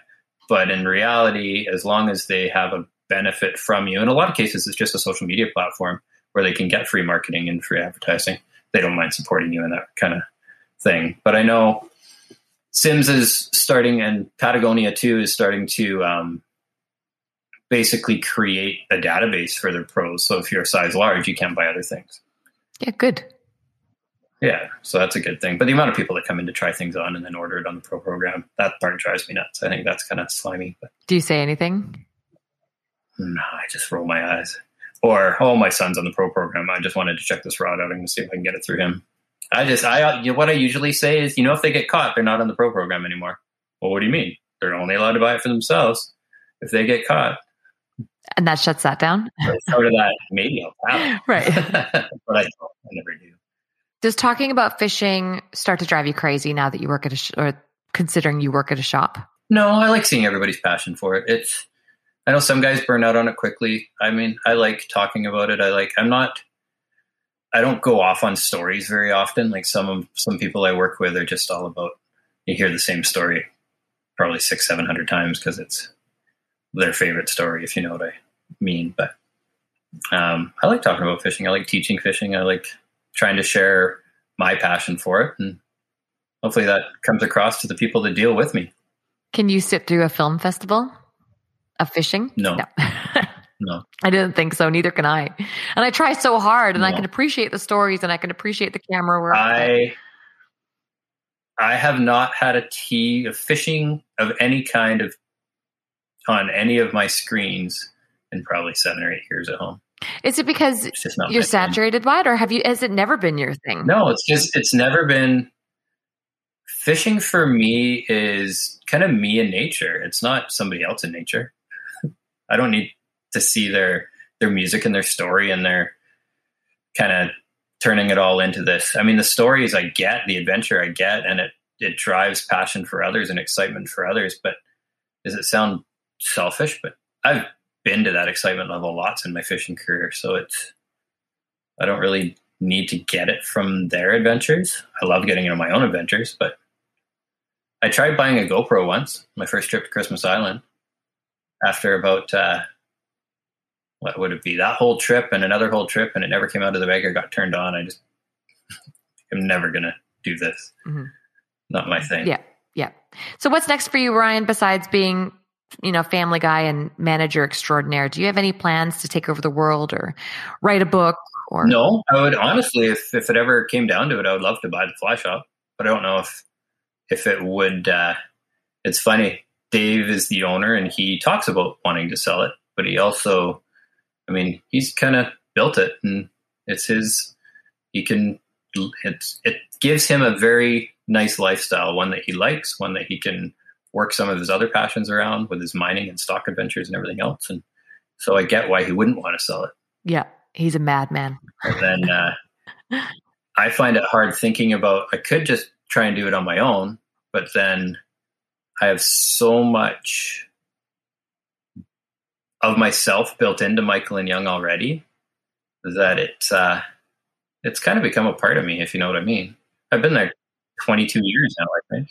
B: But in reality, as long as they have a benefit from you, in a lot of cases, it's just a social media platform where they can get free marketing and free advertising. They don't mind supporting you in that kind of thing. But I know Simms is starting, and Patagonia too is starting to um, basically create a database for their pros. So if you're a size large, you can buy other things.
A: Yeah, good.
B: Yeah, so that's a good thing. But the amount of people that come in to try things on and then order it on the pro program, that part drives me nuts. I think that's kind of slimy. But.
A: Do you say anything?
B: No, I just roll my eyes. Or, oh, my son's on the pro program. I just wanted to check this rod out. I'm going to see if I can get it through him. I just, I, uh, you know, what I usually say is, you know, if they get caught, they're not on the pro program anymore. Well, what do you mean? They're only allowed to buy it for themselves. If they get caught,
A: and that shuts that down.
B: Of that, maybe I'll
A: right,
B: but I, I never do.
A: Does talking about fishing start to drive you crazy now that you work at a sh- or considering you work at a shop?
B: No, I like seeing everybody's passion for it. It's I know some guys burn out on it quickly. I mean, I like talking about it. I like I'm not I don't go off on stories very often. Like some of some people I work with are just all about you hear the same story probably six, seven hundred times because it's their favorite story, if you know what I mean. But um, I like talking about fishing. I like teaching fishing. I like trying to share my passion for it, and hopefully that comes across to the people that deal with me.
A: Can you sit through a film festival? of fishing?
B: No. No. no.
A: I didn't think so. Neither can I. And I try so hard and no. I can appreciate the stories and I can appreciate the camera work.
B: I I have not had a tea of fishing of any kind of on any of my screens in probably seven or eight years at home.
A: Is it because
B: It's just not
A: you're saturated by it, or have you? Has it never been your thing?
B: No, it's just it's never been fishing for me is kind of me in nature. It's not somebody else in nature. I don't need to see their their music and their story and their kind of turning it all into this. I mean, the stories I get, the adventure I get, and it it drives passion for others and excitement for others. But does it sound selfish? But I've been to that excitement level lots in my fishing career, so it's I don't really need to get it from their adventures. I love getting into my own adventures, but I tried buying a GoPro once, my first trip to Christmas Island. After about uh, what would it be? That whole trip and another whole trip, and it never came out of the bag or got turned on. I just I'm never gonna do this.
A: Mhm.
B: Not my thing.
A: Yeah, yeah. So what's next for you, Ryan? Besides being, you know, family guy and manager extraordinaire, do you have any plans to take over the world or write a book? Or
B: No, I would honestly, if if it ever came down to it, I would love to buy the fly shop, but I don't know if if it would. Uh, it's funny. Dave is the owner, and he talks about wanting to sell it, but he also, I mean, he's kind of built it, and it's his. He can. It's it gives him a very nice lifestyle, one that he likes, one that he can work some of his other passions around with his mining and stock adventures and everything else, and so I get why he wouldn't want to sell it.
A: yeah, he's a madman.
B: And then uh, I find it hard thinking about, I could just try and do it on my own, but then I have so much of myself built into Michael and Young already that it's, uh, it's kind of become a part of me, if you know what I mean. I've been there 22 years now, I think.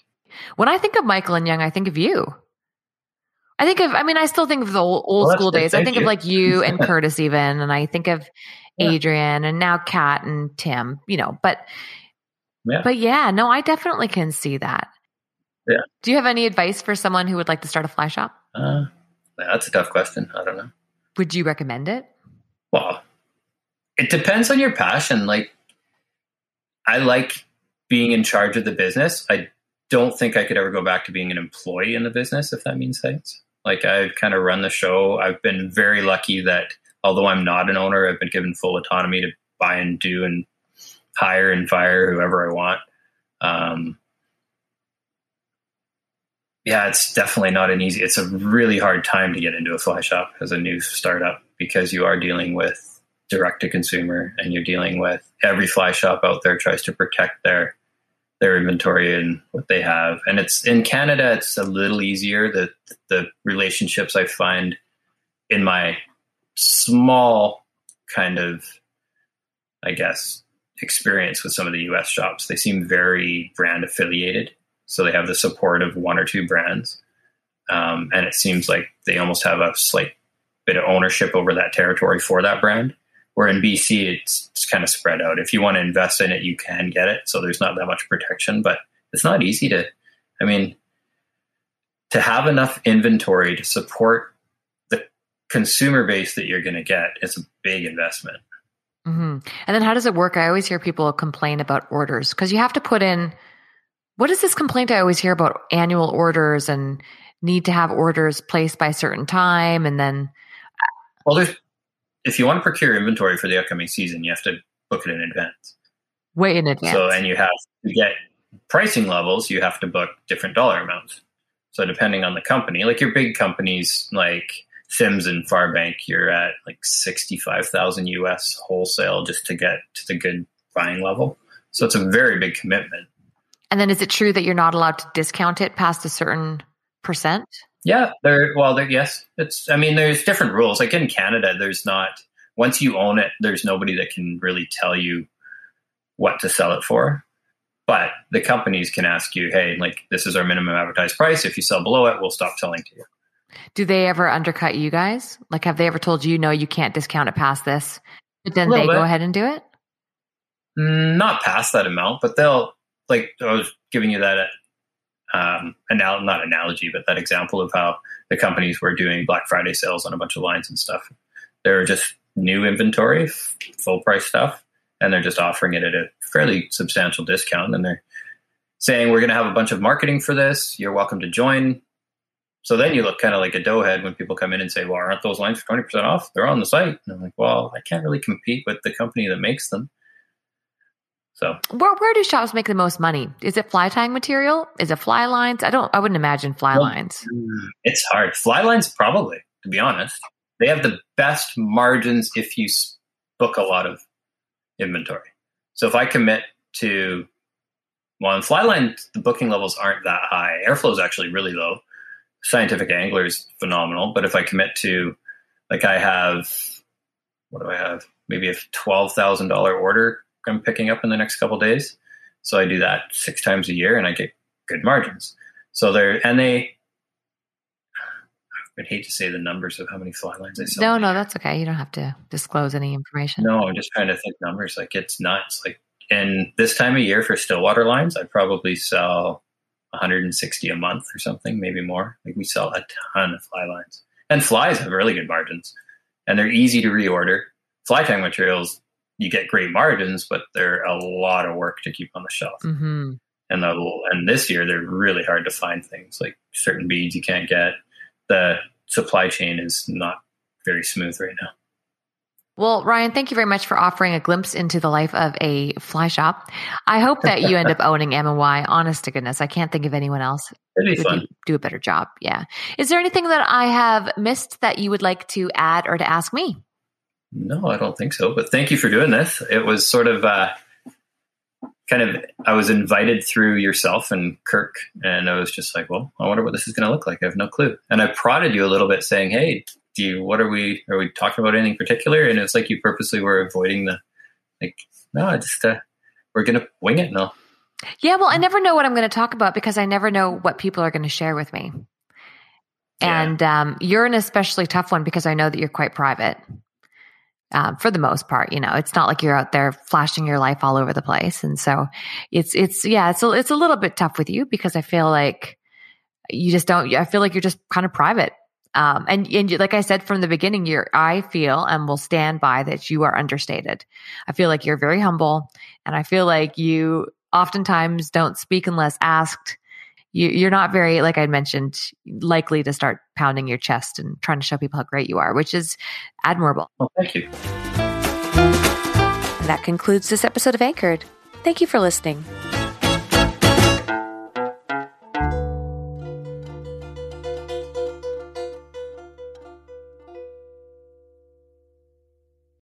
A: When I think of Michael and Young, I think of you. I think of, I mean, I still think of the old, old
B: Well,
A: school days. I think of like you and Curtis even, and I think of
B: Yeah.
A: Adrian and now Kat and Tim, you know, but,
B: Yeah.
A: but yeah, no, I definitely can see that.
B: Yeah.
A: Do you have any advice for someone who would like to start a fly shop?
B: Uh, that's a tough question. I don't know.
A: Would you recommend it?
B: Well, it depends on your passion. Like, I like being in charge of the business. I don't think I could ever go back to being an employee in the business, if that means things. Like, I've kind of run the show. I've been very lucky that although I'm not an owner, I've been given full autonomy to buy and do and hire and fire whoever I want. Um, yeah, it's definitely not an easy. It's a really hard time to get into a fly shop as a new startup because you are dealing with direct to consumer and you're dealing with every fly shop out there tries to protect their their inventory and what they have. And it's in Canada, it's a little easier. The the relationships I find in my small kind of, I guess, experience with some of the US shops, they seem very brand affiliated. So they have the support of one or two brands. Um, and it seems like they almost have a slight bit of ownership over that territory for that brand. Where in BC, it's, it's kind of spread out. If you want to invest in it, you can get it. So there's not that much protection, but it's not easy to, I mean, to have enough inventory to support the consumer base that you're going to get is a big investment.
A: hmm And then how does it work? I always hear people complain about orders because you have to put in. What is this complaint I always hear about annual orders and need to have orders placed by a certain time? And then,
B: Well, there's, if you want to procure inventory for the upcoming season, you have to book it in advance.
A: way in advance.
B: So, and you have to get pricing levels, you have to book different dollar amounts. So, depending on the company, like your big companies like Simms and Far Bank, you're at like 65,000 US wholesale just to get to the good buying level. So, it's a very big commitment.
A: and then is it true that you're not allowed to discount it past a certain percent?
B: Yeah, there. Well, there. Yes, it's. I mean, there's different rules. Like in Canada, there's not. Once you own it, there's nobody that can really tell you what to sell it for. But the companies can ask you, "Hey, like this is our minimum advertised price. If you sell below it, we'll stop selling to you."
A: Do they ever undercut you guys? Like, have they ever told you, no, you can't discount it past this? But then they
B: little
A: go ahead and do it?
B: Mm, Not past that amount, but they'll like. I was giving you that um, anal- not analogy, but that example of how the companies were doing Black Friday sales on a bunch of lines and stuff. They're just new inventory, full price stuff, and they're just offering it at a fairly substantial discount. And they're saying, We're going to have a bunch of marketing for this. You're welcome to join. So then you look kind of like a doughhead when people come in and say, well, aren't those lines for 20% off? They're on the site. And I'm like, well, I can't really compete with the company that makes them. So
A: where where do shops make the most money? Is it fly tying material? Is it fly lines? I don't I wouldn't imagine fly well, lines.
B: Mm, it's hard. Fly lines probably, to be honest. They have the best margins if you book a lot of inventory. So if I commit to well, in flyline, the booking levels aren't that high. Airflo is actually really low. Scientific Angler is phenomenal, but if I commit to, like, I have, what do I have? Maybe a twelve thousand dollar order I'm picking up in the next couple days. So I do that six times a year, and I get good margins. So they're and they. I'd hate to say the numbers of how many fly lines I sell.
A: No, no, that's okay. You don't have to disclose any information.
B: No, I'm just trying to think numbers. Like it's nuts. Like and this time of year for stillwater lines, I probably sell 160 a month or something, maybe more. Like we sell a ton of fly lines, and flies have really good margins, and they're easy to reorder. Fly tying materials, you get great margins, but they're a lot of work to keep on the shelf.
A: Mm-hmm.
B: And the, and this year they're really hard to find things like certain beads you can't get. The supply chain is not very smooth right now.
A: Well, Ryan, thank you very much for offering a glimpse into the life of a fly shop. I hope that you end up owning M&Y. Honest to goodness, I can't think of anyone else
B: who
A: do a better job. Yeah. Is there anything that I have missed that you would like to add or to ask me?
B: No, I don't think so. But thank you for doing this. It was sort of uh, kind of I was invited through yourself and Kirk, and I was just like, well, I wonder what this is going to look like. I have no clue. And I prodded you a little bit, saying, hey, do you what are we are we talking about anything particular and it's like you purposely were avoiding the like no I just uh, we're gonna wing it now
A: yeah well i never know what i'm going to talk about because i never know what people are going to share with me yeah. and um, you're an especially tough one because i know that you're quite private um, for the most part you know it's not like you're out there flashing your life all over the place and so it's it's yeah it's a, it's a little bit tough with you because i feel like you just don't i feel like you're just kind of private um, and, and like I said from the beginning, you're, I feel and will stand by that you are understated. I feel like you're very humble and I feel like you oftentimes don't speak unless asked. You, you're not very, like I mentioned, likely to start pounding your chest and trying to show people how great you are, which is admirable.
B: Well, thank you.
A: That concludes this episode of Anchored. Thank you for listening.